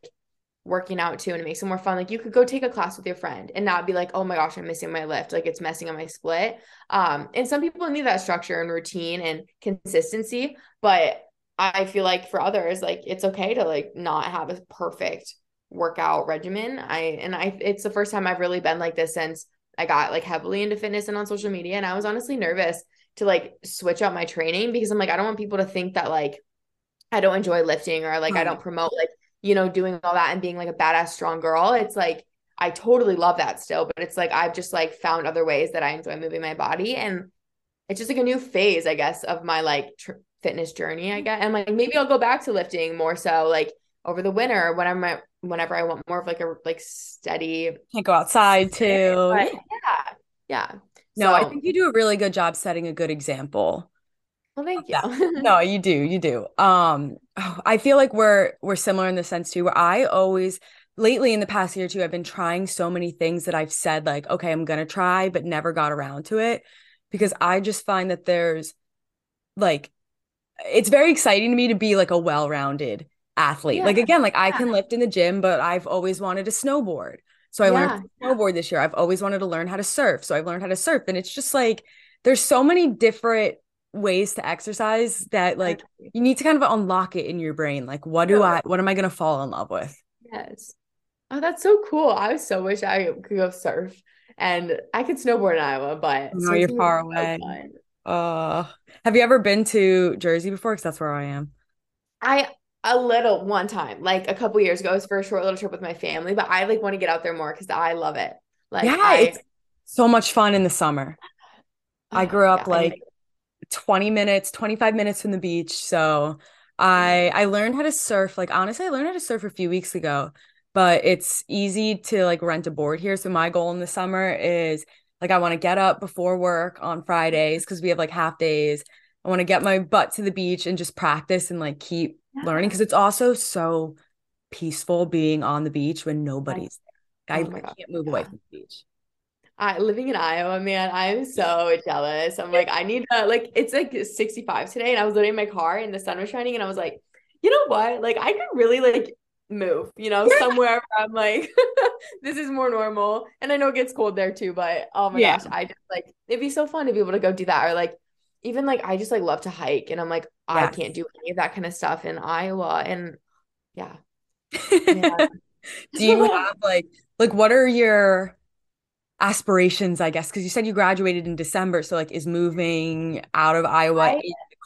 working out too and it makes it more fun like you could go take a class with your friend and not be like oh my gosh i'm missing my lift. Like it's messing up my split. Um and some people need that structure and routine and consistency but i feel like for others like it's okay to like not have a perfect workout regimen. I and i it's the first time i've really been like this since i got like heavily into fitness and on social media and i was honestly nervous to like switch up my training because i'm like i don't want people to think that like I don't enjoy lifting or like I don't promote like you know, doing all that and being like a badass strong girl. It's like I totally love that still, but it's like I've just like found other ways that I enjoy moving my body and it's just like a new phase, I guess, of my like tr- fitness journey, I guess. And like maybe I'll go back to lifting more so like over the winter whenever I, whenever I want more of like a like steady can't go outside too. But, yeah. Yeah. No, so, I think you do a really good job setting a good example. Well, thank you. no, you do, you do. Um, oh, I feel like we're we're similar in the sense too, where I always lately in the past year or two, I've been trying so many things that I've said like, okay, I'm gonna try, but never got around to it because I just find that there's like it's very exciting to me to be like a well-rounded athlete. Yeah. Like again, like I can lift in the gym, but I've always wanted to snowboard. So I yeah. learned to snowboard this year. I've always wanted to learn how to surf. So I've learned how to surf. And it's just like there's so many different ways to exercise that like you need to kind of unlock it in your brain. Like what do i what am i going to fall in love with? Yes. Oh that's so cool. I so wish i could go surf and i could snowboard in iowa but no you're far away. uh have you ever been to jersey before? Because that's where i am. I a little one time like a couple years ago it was for a short little trip with my family but i like want to get out there more because i love it. Like yeah I, it's so much fun in the summer. I grew up yeah, like 20 minutes, 25 minutes from the beach. So I mm-hmm. I learned how to surf. Like honestly, I learned how to surf a few weeks ago, but it's easy to like rent a board here. So my goal in the summer is like I want to get up before work on Fridays because we have like half days. I want to get my butt to the beach and just practice and like keep yeah. learning because it's also so peaceful being on the beach when nobody's there. I, oh I can't move yeah. away from the beach. I living in Iowa, man, I'm so jealous. I'm like, I need to like it's like 65 today, and I was living in my car and the sun was shining, and I was like, you know what? Like I could really like move, you know, somewhere where I'm like, this is more normal. And I know it gets cold there too, but oh my yeah. gosh, I just like it'd be so fun to be able to go do that. Or like even like I just like love to hike and I'm like, yes. I can't do any of that kind of stuff in Iowa. And yeah. yeah. do you have like like what are your aspirations, I guess? Because you said you graduated in December. So, like, is moving out of Iowa I,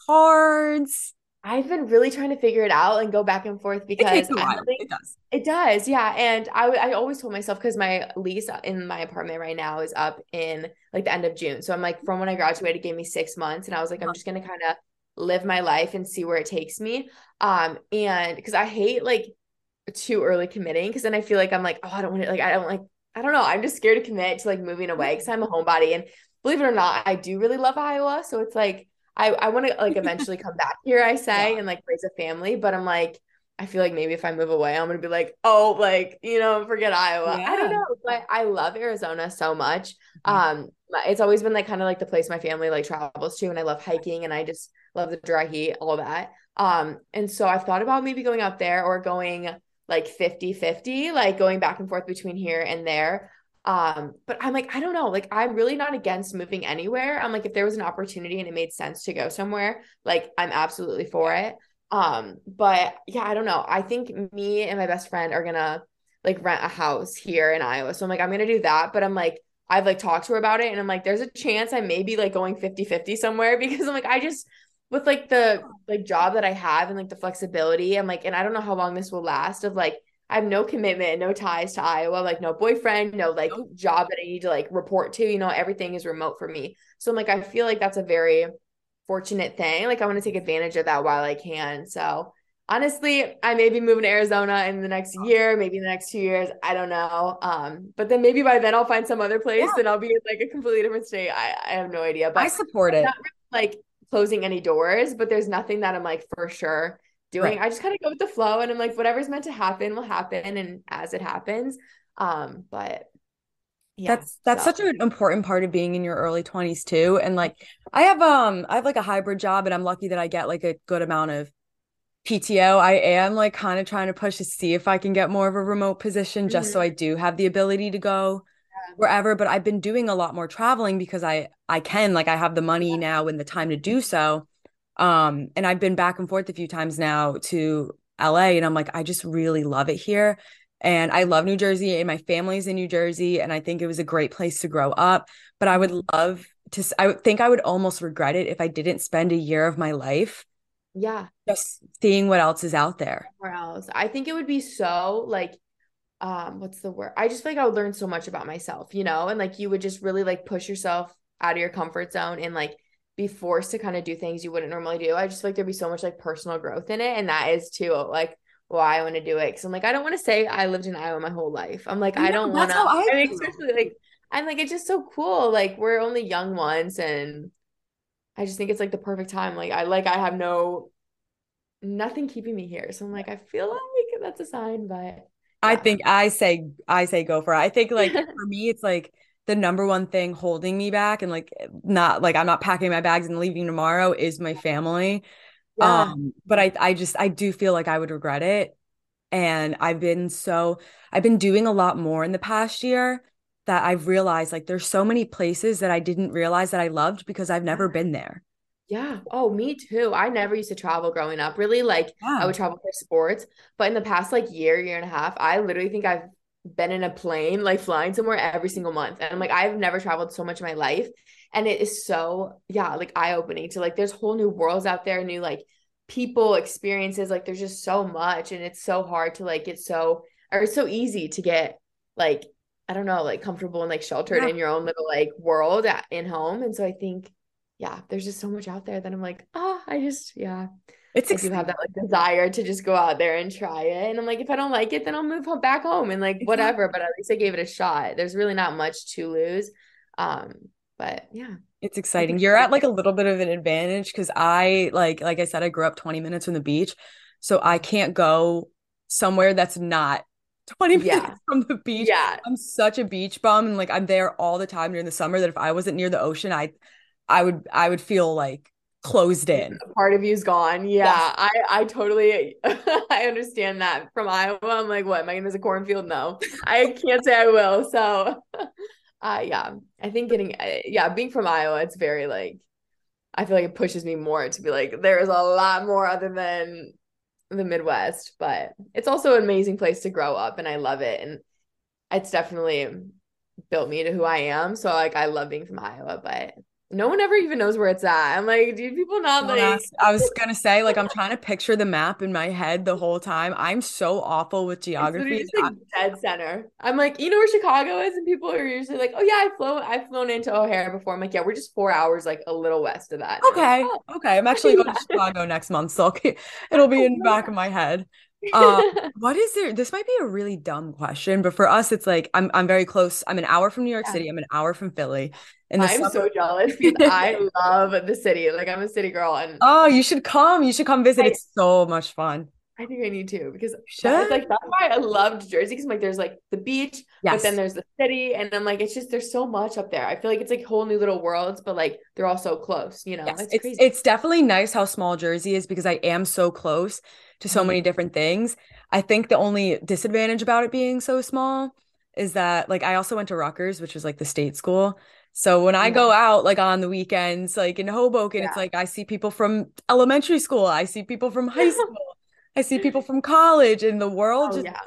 cards? I've been really trying to figure it out and go back and forth because it, takes a while. it does. It does, yeah. And I I always told myself because my lease in my apartment right now is up in like the end of June. So I'm like, from when I graduated, gave me six months, and I was like, I'm uh-huh. just gonna kind of live my life and see where it takes me. Um, and because I hate like too early committing, because then I feel like I'm like, oh, I don't want to like I don't like I don't know. I'm just scared to commit to like moving away because I'm a homebody, and believe it or not, I do really love Iowa. So it's like I, I want to like eventually come back here, I say, yeah. and like raise a family. But I'm like, I feel like maybe if I move away, I'm gonna be like, oh, like, you know, forget Iowa. Yeah. I don't know. But I love Arizona so much. Mm-hmm. Um, it's always been like kind of like the place my family like travels to, and I love hiking and I just love the dry heat, all that. Um, and so I've thought about maybe going out there or going like 50 50, like going back and forth between here and there. Um, but I'm like, I don't know. Like, I'm really not against moving anywhere. I'm like, if there was an opportunity and it made sense to go somewhere, like, I'm absolutely for it. Um, but yeah, I don't know. I think me and my best friend are gonna like rent a house here in Iowa. So I'm like, I'm gonna do that. But I'm like, I've like talked to her about it and I'm like, there's a chance I may be like going 50 50 somewhere because I'm like, I just, with like the like job that I have and like the flexibility, I'm like, and I don't know how long this will last of like, I have no commitment, no ties to Iowa, like no boyfriend, no like nope. job that I need to like report to. You know, everything is remote for me. So I'm like, I feel like that's a very fortunate thing. Like I want to take advantage of that while I can. So honestly, I may be moving to Arizona in the next year, maybe in the next two years. I don't know. Um, but then maybe by then I'll find some other place yeah. and I'll be in like a completely different state. I, I have no idea. But I support it. Really, like closing any doors, but there's nothing that I'm like for sure doing. Right. I just kind of go with the flow and I'm like, whatever's meant to happen will happen and as it happens. Um, but yeah, that's that's so. such an important part of being in your early 20s too. And like I have um I have like a hybrid job and I'm lucky that I get like a good amount of PTO. I am like kind of trying to push to see if I can get more of a remote position just mm-hmm. so I do have the ability to go wherever but i've been doing a lot more traveling because i i can like i have the money now and the time to do so um, and I've been back and forth a few times now to LA and I'm like, I just really love it here. And I love New Jersey and my family's in New Jersey. And I think it was a great place to grow up. But I would love to, I would think I would almost regret it if I didn't spend a year of my life. Yeah. Just seeing what else is out there. Where else? I think it would be so like, um, what's the word? I just feel like I would learn so much about myself, you know, and like you would just really like push yourself out of your comfort zone and like be forced to kind of do things you wouldn't normally do. I just feel like there'd be so much like personal growth in it. And that is too like why I want to do it. Cause I'm like, I don't want to say I lived in Iowa my whole life. I'm like, I, I don't want to. I, I mean, especially like, I'm like, it's just so cool. Like, we're only young ones. And I just think it's like the perfect time. Like, I like, I have no, nothing keeping me here. So I'm like, I feel like that's a sign, but. I think I say, I say go for it. I think like for me, it's like, the number one thing holding me back and like not like I'm not packing my bags and leaving tomorrow is my family. Yeah. Um, but I I just I do feel like I would regret it. And I've been so I've been doing a lot more in the past year that I've realized like there's so many places that I didn't realize that I loved because I've never been there. Yeah. Oh, me too. I never used to travel growing up. Really, like yeah. I would travel for sports, but in the past like year, year and a half, I literally think I've been in a plane, like flying somewhere every single month. And I'm like, I've never traveled so much in my life. And it is so, yeah, like eye opening to like, there's whole new worlds out there, new like people, experiences. Like, there's just so much. And it's so hard to like get so, or it's so easy to get like, I don't know, like comfortable and like sheltered yeah. in your own little like world at, in home. And so I think, yeah, there's just so much out there that I'm like, ah, oh, I just, yeah it's I do have that like desire to just go out there and try it. And I'm like, if I don't like it, then I'll move home back home and like whatever. But at least I gave it a shot. There's really not much to lose. Um, but yeah. It's exciting. You're at like a little bit of an advantage because I like like I said, I grew up 20 minutes from the beach. So I can't go somewhere that's not 20 minutes yeah. from the beach. Yeah. I'm such a beach bum and like I'm there all the time during the summer that if I wasn't near the ocean, I I would I would feel like closed in. A part of you's gone. Yeah, yes. I I totally I understand that. From Iowa, I'm like, what? Am I gonna miss a cornfield? No, I can't say I will. So, uh, yeah, I think getting uh, yeah, being from Iowa, it's very like, I feel like it pushes me more to be like, there is a lot more other than the Midwest, but it's also an amazing place to grow up, and I love it, and it's definitely built me to who I am. So like, I love being from Iowa, but no one ever even knows where it's at. I'm like, do people not like? I was gonna say, like, I'm trying to picture the map in my head the whole time. I'm so awful with geography. just like dead center. I'm like, you know where Chicago is, and people are usually like, oh yeah, I've flown, I've flown into O'Hare before. I'm like, yeah, we're just four hours like a little west of that. And okay, like, okay. I'm actually going to. Chicago next month, so it'll be oh, in the back of my head. Um, what is there? This might be a really dumb question, but for us, it's like I'm I'm very close. I'm an hour from New York Yeah. City. I'm an hour from Philly. The I'm summer, so jealous because I love the city. Like I'm a city girl, and oh, you should come. You should come visit. I- It's so much fun. I think I need to because that's like that's why I loved Jersey because like there's like the beach, but then there's the city, and I'm like, it's just there's so much up there. I feel like it's like whole new little worlds, but like they're all so close. You know, Yes, it's it's crazy. it's definitely nice how small Jersey is because I am so close to so many different things. I think the only disadvantage about it being so small is that like I also went to Rutgers, which was like the state school. So when I go out like on the weekends, like in Hoboken, it's like I see people from elementary school, I see people from high school, I see people from college, and the world oh just yeah.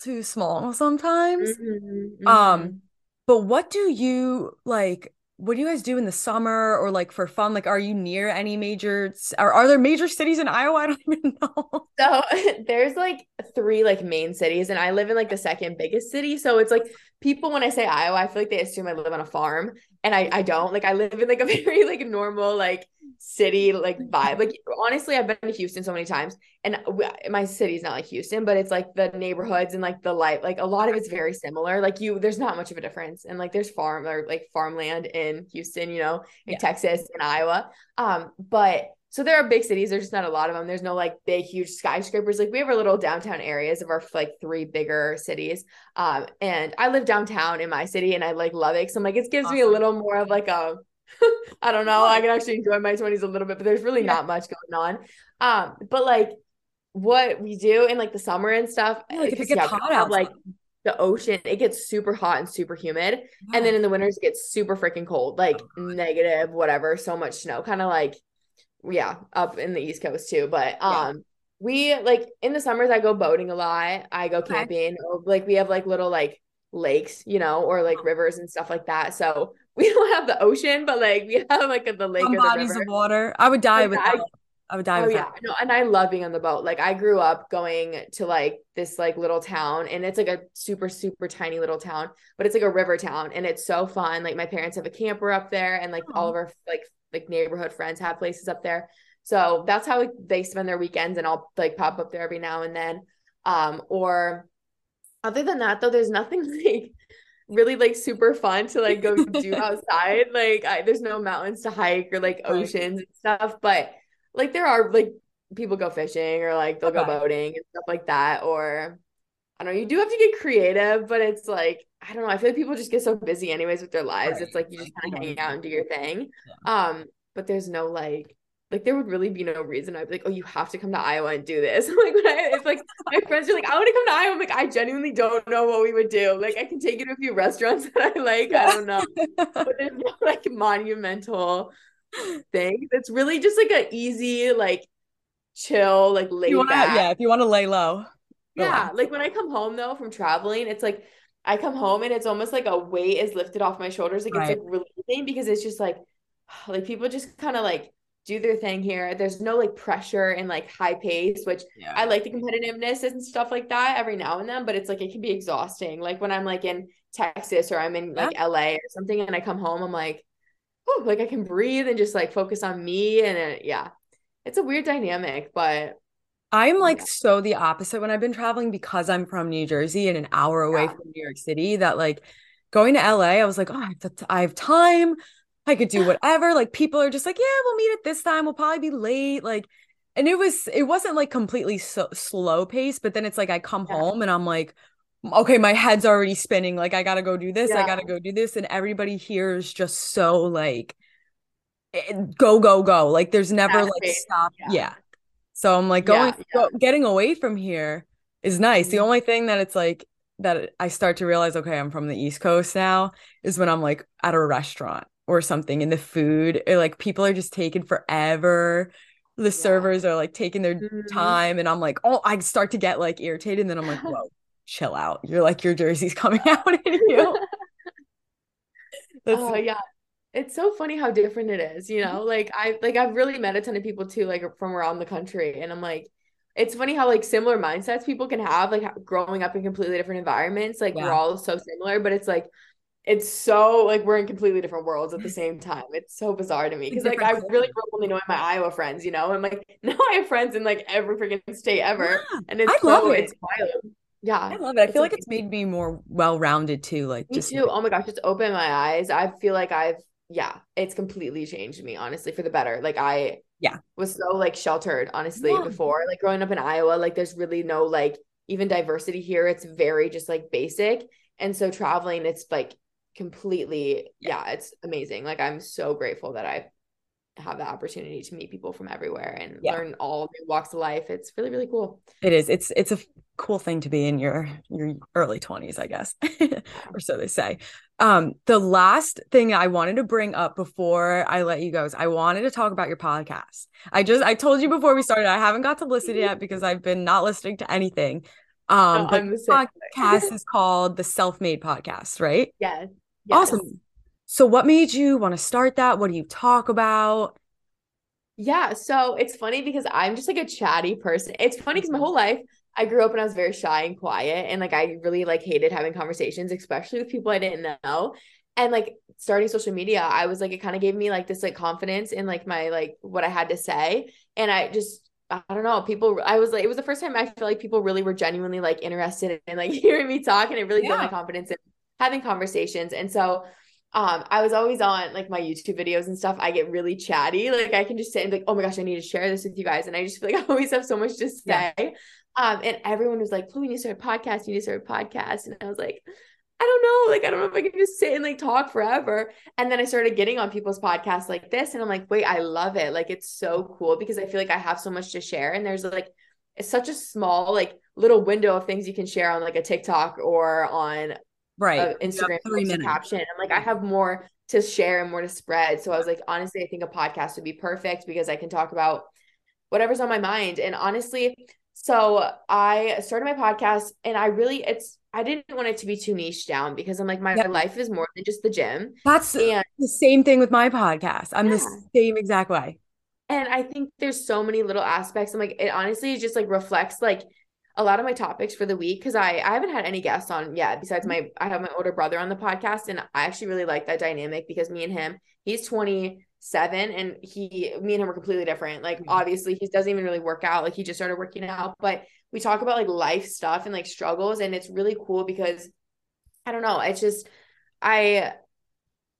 too small sometimes. Mhm, Um, mhm. but what do you like? What do you guys do in the summer or like for fun? Like, are you near any major, are, are there major cities in Iowa? I don't even know. So there's like three like main cities, and I live in like the second biggest city. So it's like people when I say Iowa, I feel like they assume I live on a farm, and I I don't. Like I live in like a very like normal like city like vibe. Like honestly, I've been to Houston so many times, and w- my city's not like Houston, but it's like the neighborhoods and like the light. Like a lot of it's very similar. Like you, there's not much of a difference, and like there's farm or like farmland in Houston, you know, in Yeah. Texas and Iowa. Um, but so there are big cities. There's just not a lot of them. There's no like big, huge skyscrapers. Like we have our little downtown areas of our like three bigger cities. Um, and I live downtown in my city, and I like love it. So I'm like, it gives me a little more of like a, I don't know. I can actually enjoy my 20s a little bit, but there's really Yeah. not much going on. Um, but like what we do in like the summer and stuff, Yeah, like if it gets yeah, hot have, like the ocean, it gets super hot and super humid. And then in the winters, it gets super freaking cold, like Oh, negative, whatever, so much snow, kind of like, yeah, up in the East Coast too. But Yeah. um, we like in the summers, I go boating a lot. I go camping. Or, like we have like little like lakes, you know, or like Oh. rivers and stuff like that. So we don't have the ocean, but like we have like the lake Some or the bodies river. of water. I would die Like, I- I would die Oh yeah, no, and I love being on the boat. Like I grew up going to like this like little town, and it's like a super super tiny little town, but it's like a river town, and it's so fun. Like my parents have a camper up there, and like all of our like like neighborhood friends have places up there. So that's how like, they spend their weekends, and I'll like pop up there every now and then. Um, or other than that, though, there's nothing like really like super fun to like go do outside. Like I, there's no mountains to hike or like oceans and stuff, but like there are like people go fishing or like they'll go boating and stuff like that. Or I don't know, you do have to get creative, but it's like I don't know. I feel like people just get so busy anyways with their lives. Right. It's like you just kind of hang out and do your thing. Um, but there's no like like there would really be no reason I'd be like, oh, you have to come to Iowa and do this. like when I it's like my friends are like, I want to come to Iowa. I'm like, I genuinely don't know what we would do. Like I can take you to a few restaurants that I like. I don't know. But there's no like monumental thing. It's really just like a easy, like chill, like You wanna, back. yeah, if you want to lay low. Yeah, relax. like when I come home though from traveling, it's like I come home and it's almost like a weight is lifted off my shoulders. Like Right. it's like relieving because it's just like like people just kind of like do their thing here. There's no like pressure and like high pace, which Yeah. I like the competitiveness and stuff like that every now and then, but it's like it can be exhausting. Like when I'm like in Texas or I'm in like LA or something and I come home, I'm like, oh, like I can breathe and just like focus on me. And it, yeah, it's a weird dynamic, but I'm like Yeah. so the opposite when I've been traveling because I'm from New Jersey and an hour away Yeah. from New York City that like going to LA, I was like, oh, I have, to- I have time. I could do whatever. Like people are just like, yeah, we'll meet at this time. We'll probably be late. Like, and it was, it wasn't like completely so slow pace, but then it's like I come Yeah. home and I'm like, okay, my head's already spinning. Like I gotta go do this. I gotta go do this. And everybody here is just so like, eh, go, go, go. Like there's never like Fast-paced. stop. Yeah. Yeah. So I'm like going, Yeah, go, getting away from here is nice. The Mhm. only thing that it's like that I start to realize, okay, I'm from the East Coast now, is when I'm like at a restaurant or something and the food, or, like people are just taking forever. The servers are like taking their Mhm. time, and I'm like, oh, I start to get like irritated, and then I'm like, whoa, chill out. You're like your jersey's coming out in you. That's Oh yeah. It's so funny how different it is, you mm-hmm. know? Like I like I've really met a ton of people too, like from around the country. And I'm like, it's funny how like similar mindsets people can have, like growing up in completely different environments. Like yeah. we're all so similar, but it's like it's so like we're in completely different worlds at the same time. It's so bizarre to me because like I really grew up only knowing my Iowa friends, you know, and like now I have friends in like every freaking state ever, yeah, and it's I so love it. it's wild. Yeah, I love it. I feel like it's made me more well rounded too. Like me just too. oh my gosh, it's opened my eyes. I feel like I've yeah, it's completely changed me honestly for the better. Like I yeah was so like sheltered honestly yeah. before like growing up in Iowa. Like there's really no like even diversity here. It's very just like basic. And so traveling, it's like completely yeah. yeah it's amazing like i'm so grateful that i have the opportunity to meet people from everywhere and yeah. learn all new walks of life. It's really really cool. It is. It's it's a cool thing to be in your your early 20s i guess or so they say. Um the last thing i wanted to bring up before i let you go is i wanted to talk about your podcast. I just i told you before we started i haven't got to listen yet because i've been not listening to anything. Um no, but the podcast is called the self-made podcast right? Yes. Yes. Awesome. So, what made you want to start that? What do you talk about? Yeah, so it's funny because I'm just like a chatty person. It's funny because my mm-hmm. whole life I grew up and I was very shy and quiet, and like I really like hated having conversations, especially with people I didn't know. And like starting social media, I was like it kind of gave me like this like confidence in like my like what I had to say, and I just I don't know. People, I was like, it was the first time I feel like people really were genuinely like interested in like hearing me talk, and it really yeah. built my confidence in having conversations. And so um, I was always on like my YouTube videos and stuff. I get really chatty. Like I can just sit say like, oh my gosh, I need to share this with you guys. And I just feel like I always have so much to say. Yeah. Um, and everyone was like, Chloe, you need to start a podcast. You need to start a podcast. And I was like, I don't know. Like, I don't know if I can just sit and like talk forever. And then I started getting on people's podcasts like this. And I'm like, wait, I love it. Like, it's so cool because I feel like I have so much to share. And there's like, it's such a small, like, little window of things you can share on like a TikTok or on right Instagram three minutes. caption. I'm like, I have more to share and more to spread. So I was like, honestly, I think a podcast would be perfect because I can talk about whatever's on my mind. And honestly, so I started my podcast and I really it's I didn't want it to be too niche down because I'm like my yep. life is more than just the gym. That's and, the same thing with my podcast. I'm yeah. the same exact way. And I think there's so many little aspects. I'm like, it honestly just like reflects like a lot of my topics for the week because I I haven't had any guests on yet besides my I have my older brother on the podcast and I actually really like that dynamic because me and him he's 27 and he me and him are completely different. Like mm-hmm. obviously he doesn't even really work out. Like he just started working out but we talk about like life stuff and like struggles and it's really cool because I don't know it's just I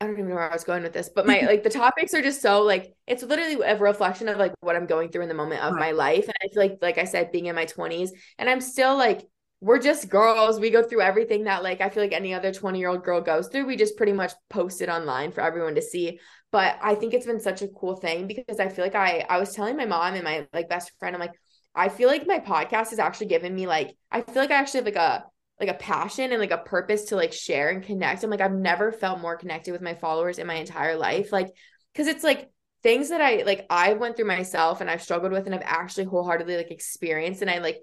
I don't even know where I was going with this, but my like the topics are just so like it's literally a reflection of like what I'm going through in the moment of my life. And I feel like like I said, being in my 20s and I'm still like we're just girls. We go through everything that like I feel like any other 20 year old girl goes through. We just pretty much post it online for everyone to see. But I think it's been such a cool thing because I feel like I I was telling my mom and my like best friend, I'm like, I feel like my podcast has actually given me like I feel like I actually have like a like a passion and like a purpose to like share and connect. I'm like, I've never felt more connected with my followers in my entire life. Like, cause it's like things that I like, I went through myself and I've struggled with and I've actually wholeheartedly like experienced. And I like,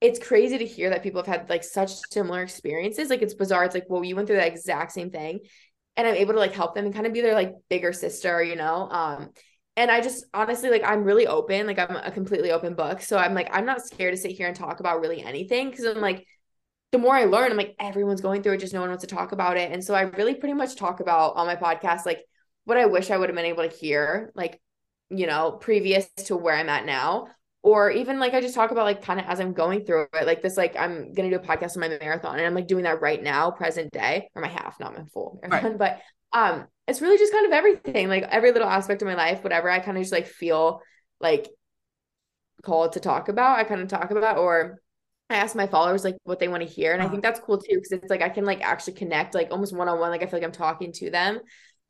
it's crazy to hear that people have had like such similar experiences. Like, it's bizarre. It's like, well, you went through that exact same thing. And I'm able to like help them and kind of be their like bigger sister, you know? Um, and I just honestly like I'm really open, like I'm a completely open book. So I'm like, I'm not scared to sit here and talk about really anything because I'm like, the more I learn, I'm like, everyone's going through it, just no one wants to talk about it. And so I really pretty much talk about on my podcast, like what I wish I would have been able to hear, like, you know, previous to where I'm at now. Or even like I just talk about like kind of as I'm going through it, like this, like I'm gonna do a podcast on my marathon and I'm like doing that right now, present day, or my half, not my full marathon. Right. But um, it's really just kind of everything, like every little aspect of my life, whatever I kind of just like feel like called to talk about, I kind of talk about, or I ask my followers like what they want to hear. And I think that's cool too, because it's like I can like actually connect like almost one on one. Like I feel like I'm talking to them.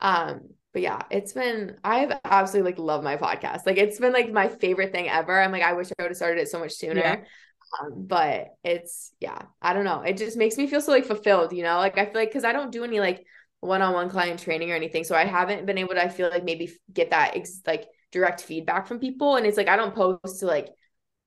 Um, but yeah, it's been I've absolutely like love my podcast. Like it's been like my favorite thing ever. I'm like, I wish I would have started it so much sooner. Yeah. Um, but it's yeah, I don't know. It just makes me feel so like fulfilled, you know? Like I feel like because I don't do any like one-on-one client training or anything. So I haven't been able to I feel like maybe get that ex- like direct feedback from people. And it's like I don't post to like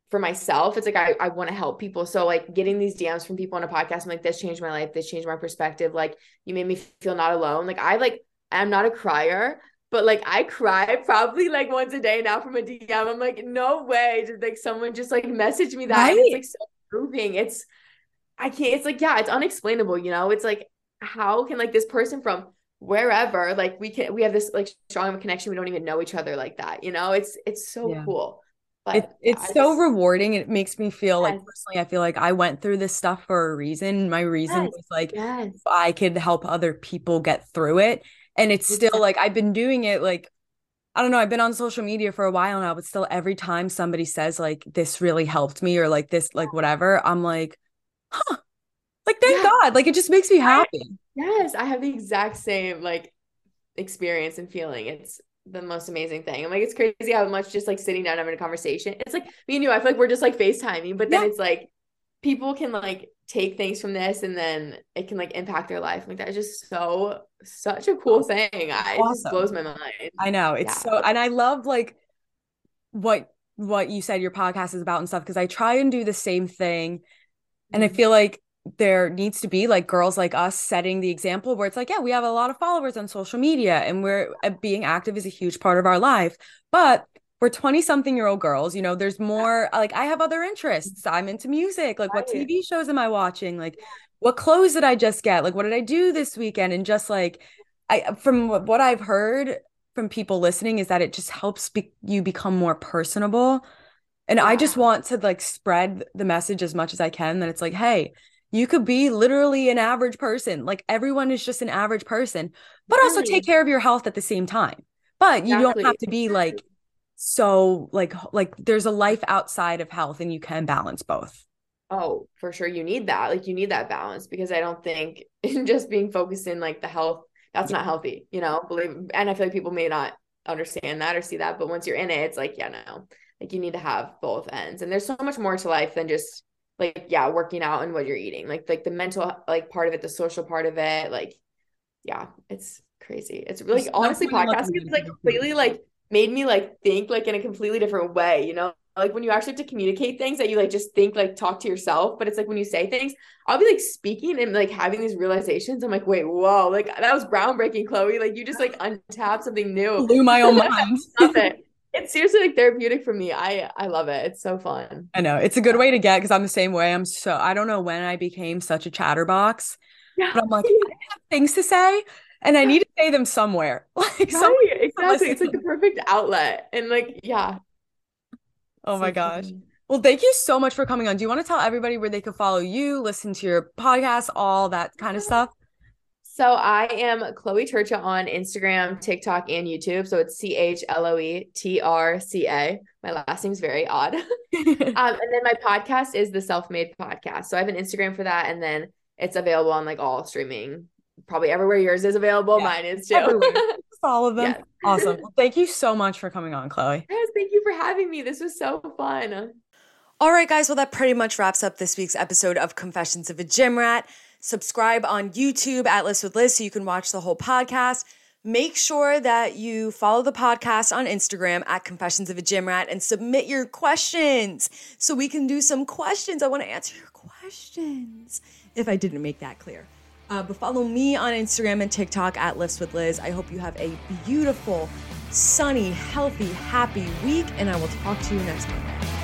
for myself, it's like I, I want to help people. So like getting these DMs from people on a podcast, I'm like, this changed my life. This changed my perspective. Like you made me feel not alone. Like I like I'm not a crier, but like I cry probably like once a day now from a DM. I'm like, no way did like someone just like message me that. Right. it's like so moving. It's I can't, it's like, yeah, it's unexplainable, you know? It's like, how can like this person from wherever, like we can we have this like strong connection, we don't even know each other like that, you know? It's it's so yeah. cool. But it, it's so rewarding. It makes me feel yes. like personally, I feel like I went through this stuff for a reason. My reason yes. was like yes. I could help other people get through it. And it's still like I've been doing it like I don't know, I've been on social media for a while now, but still every time somebody says like this really helped me or like this, like whatever, I'm like, huh, like thank yeah. God. Like it just makes me happy. I, yes, I have the exact same like experience and feeling. It's the most amazing thing. I'm like, it's crazy how much just like sitting down having a conversation. It's like me and you, I feel like we're just like FaceTiming, but then yeah. it's like people can like take things from this and then it can like impact their life. Like that is just so such a cool thing. I awesome. just blows my mind. I know. It's yeah. so and I love like what what you said your podcast is about and stuff because I try and do the same thing. And I mm-hmm. feel like there needs to be like girls like us setting the example where it's like, yeah, we have a lot of followers on social media and we're uh, being active is a huge part of our life. But we're 20 something year old girls, you know, there's more like I have other interests. I'm into music. Like, what TV shows am I watching? Like, what clothes did I just get? Like, what did I do this weekend? And just like, I, from what I've heard from people listening, is that it just helps be- you become more personable. And. I just want to like spread the message as much as I can that it's like, hey, you could be literally an average person. Like everyone is just an average person, but also take care of your health at the same time. But you exactly. don't have to be like so like like there's a life outside of health and you can balance both. Oh, for sure you need that. Like you need that balance because I don't think in just being focused in like the health that's yeah. not healthy, you know? Believe and I feel like people may not understand that or see that, but once you're in it, it's like, yeah, no. Like you need to have both ends. And there's so much more to life than just like yeah working out and what you're eating like like the mental like part of it the social part of it like yeah it's crazy. It's really There's honestly podcasting is like completely like made me like think like in a completely different way you know? Like when you actually have to communicate things that you like just think like talk to yourself but it's like when you say things i'll be like speaking and like having these realizations. I'm like wait whoa like that was groundbreaking chloe. Like you just like untapped something new. Blew my own mind it's seriously like therapeutic for me. I I love it. It's so fun. I know it's a good way to get because I'm the same way. I'm so I don't know when I became such a chatterbox, yeah. but I'm like I have things to say and I need to say them somewhere. Like right, exactly. It's like the perfect outlet, and like yeah. Oh so my gosh. Funny. Well, thank you so much for coming on. Do you want to tell everybody where they can follow you, listen to your podcast, all that kind of stuff? So I am Chloe Trca on Instagram, TikTok, and YouTube. So it's C H L O E T R C A. My last name's very odd. um, and then my podcast is the Self Made Podcast. So I have an Instagram for that, and then it's available on like all streaming, probably everywhere yours is available. Yeah. Mine is too. all of them. Yes. Awesome. Well, thank you so much for coming on, Chloe. Yes, thank you for having me. This was so fun. All right, guys. Well, that pretty much wraps up this week's episode of Confessions of a Gym Rat. Subscribe on YouTube at Lifts with Liz so you can watch the whole podcast. Make sure that you follow the podcast on Instagram at Confessions of a Gym Rat and submit your questions so we can do some questions. I want to answer your questions if I didn't make that clear. Uh, but follow me on Instagram and TikTok at Lifts with Liz. I hope you have a beautiful, sunny, healthy, happy week, and I will talk to you next Monday.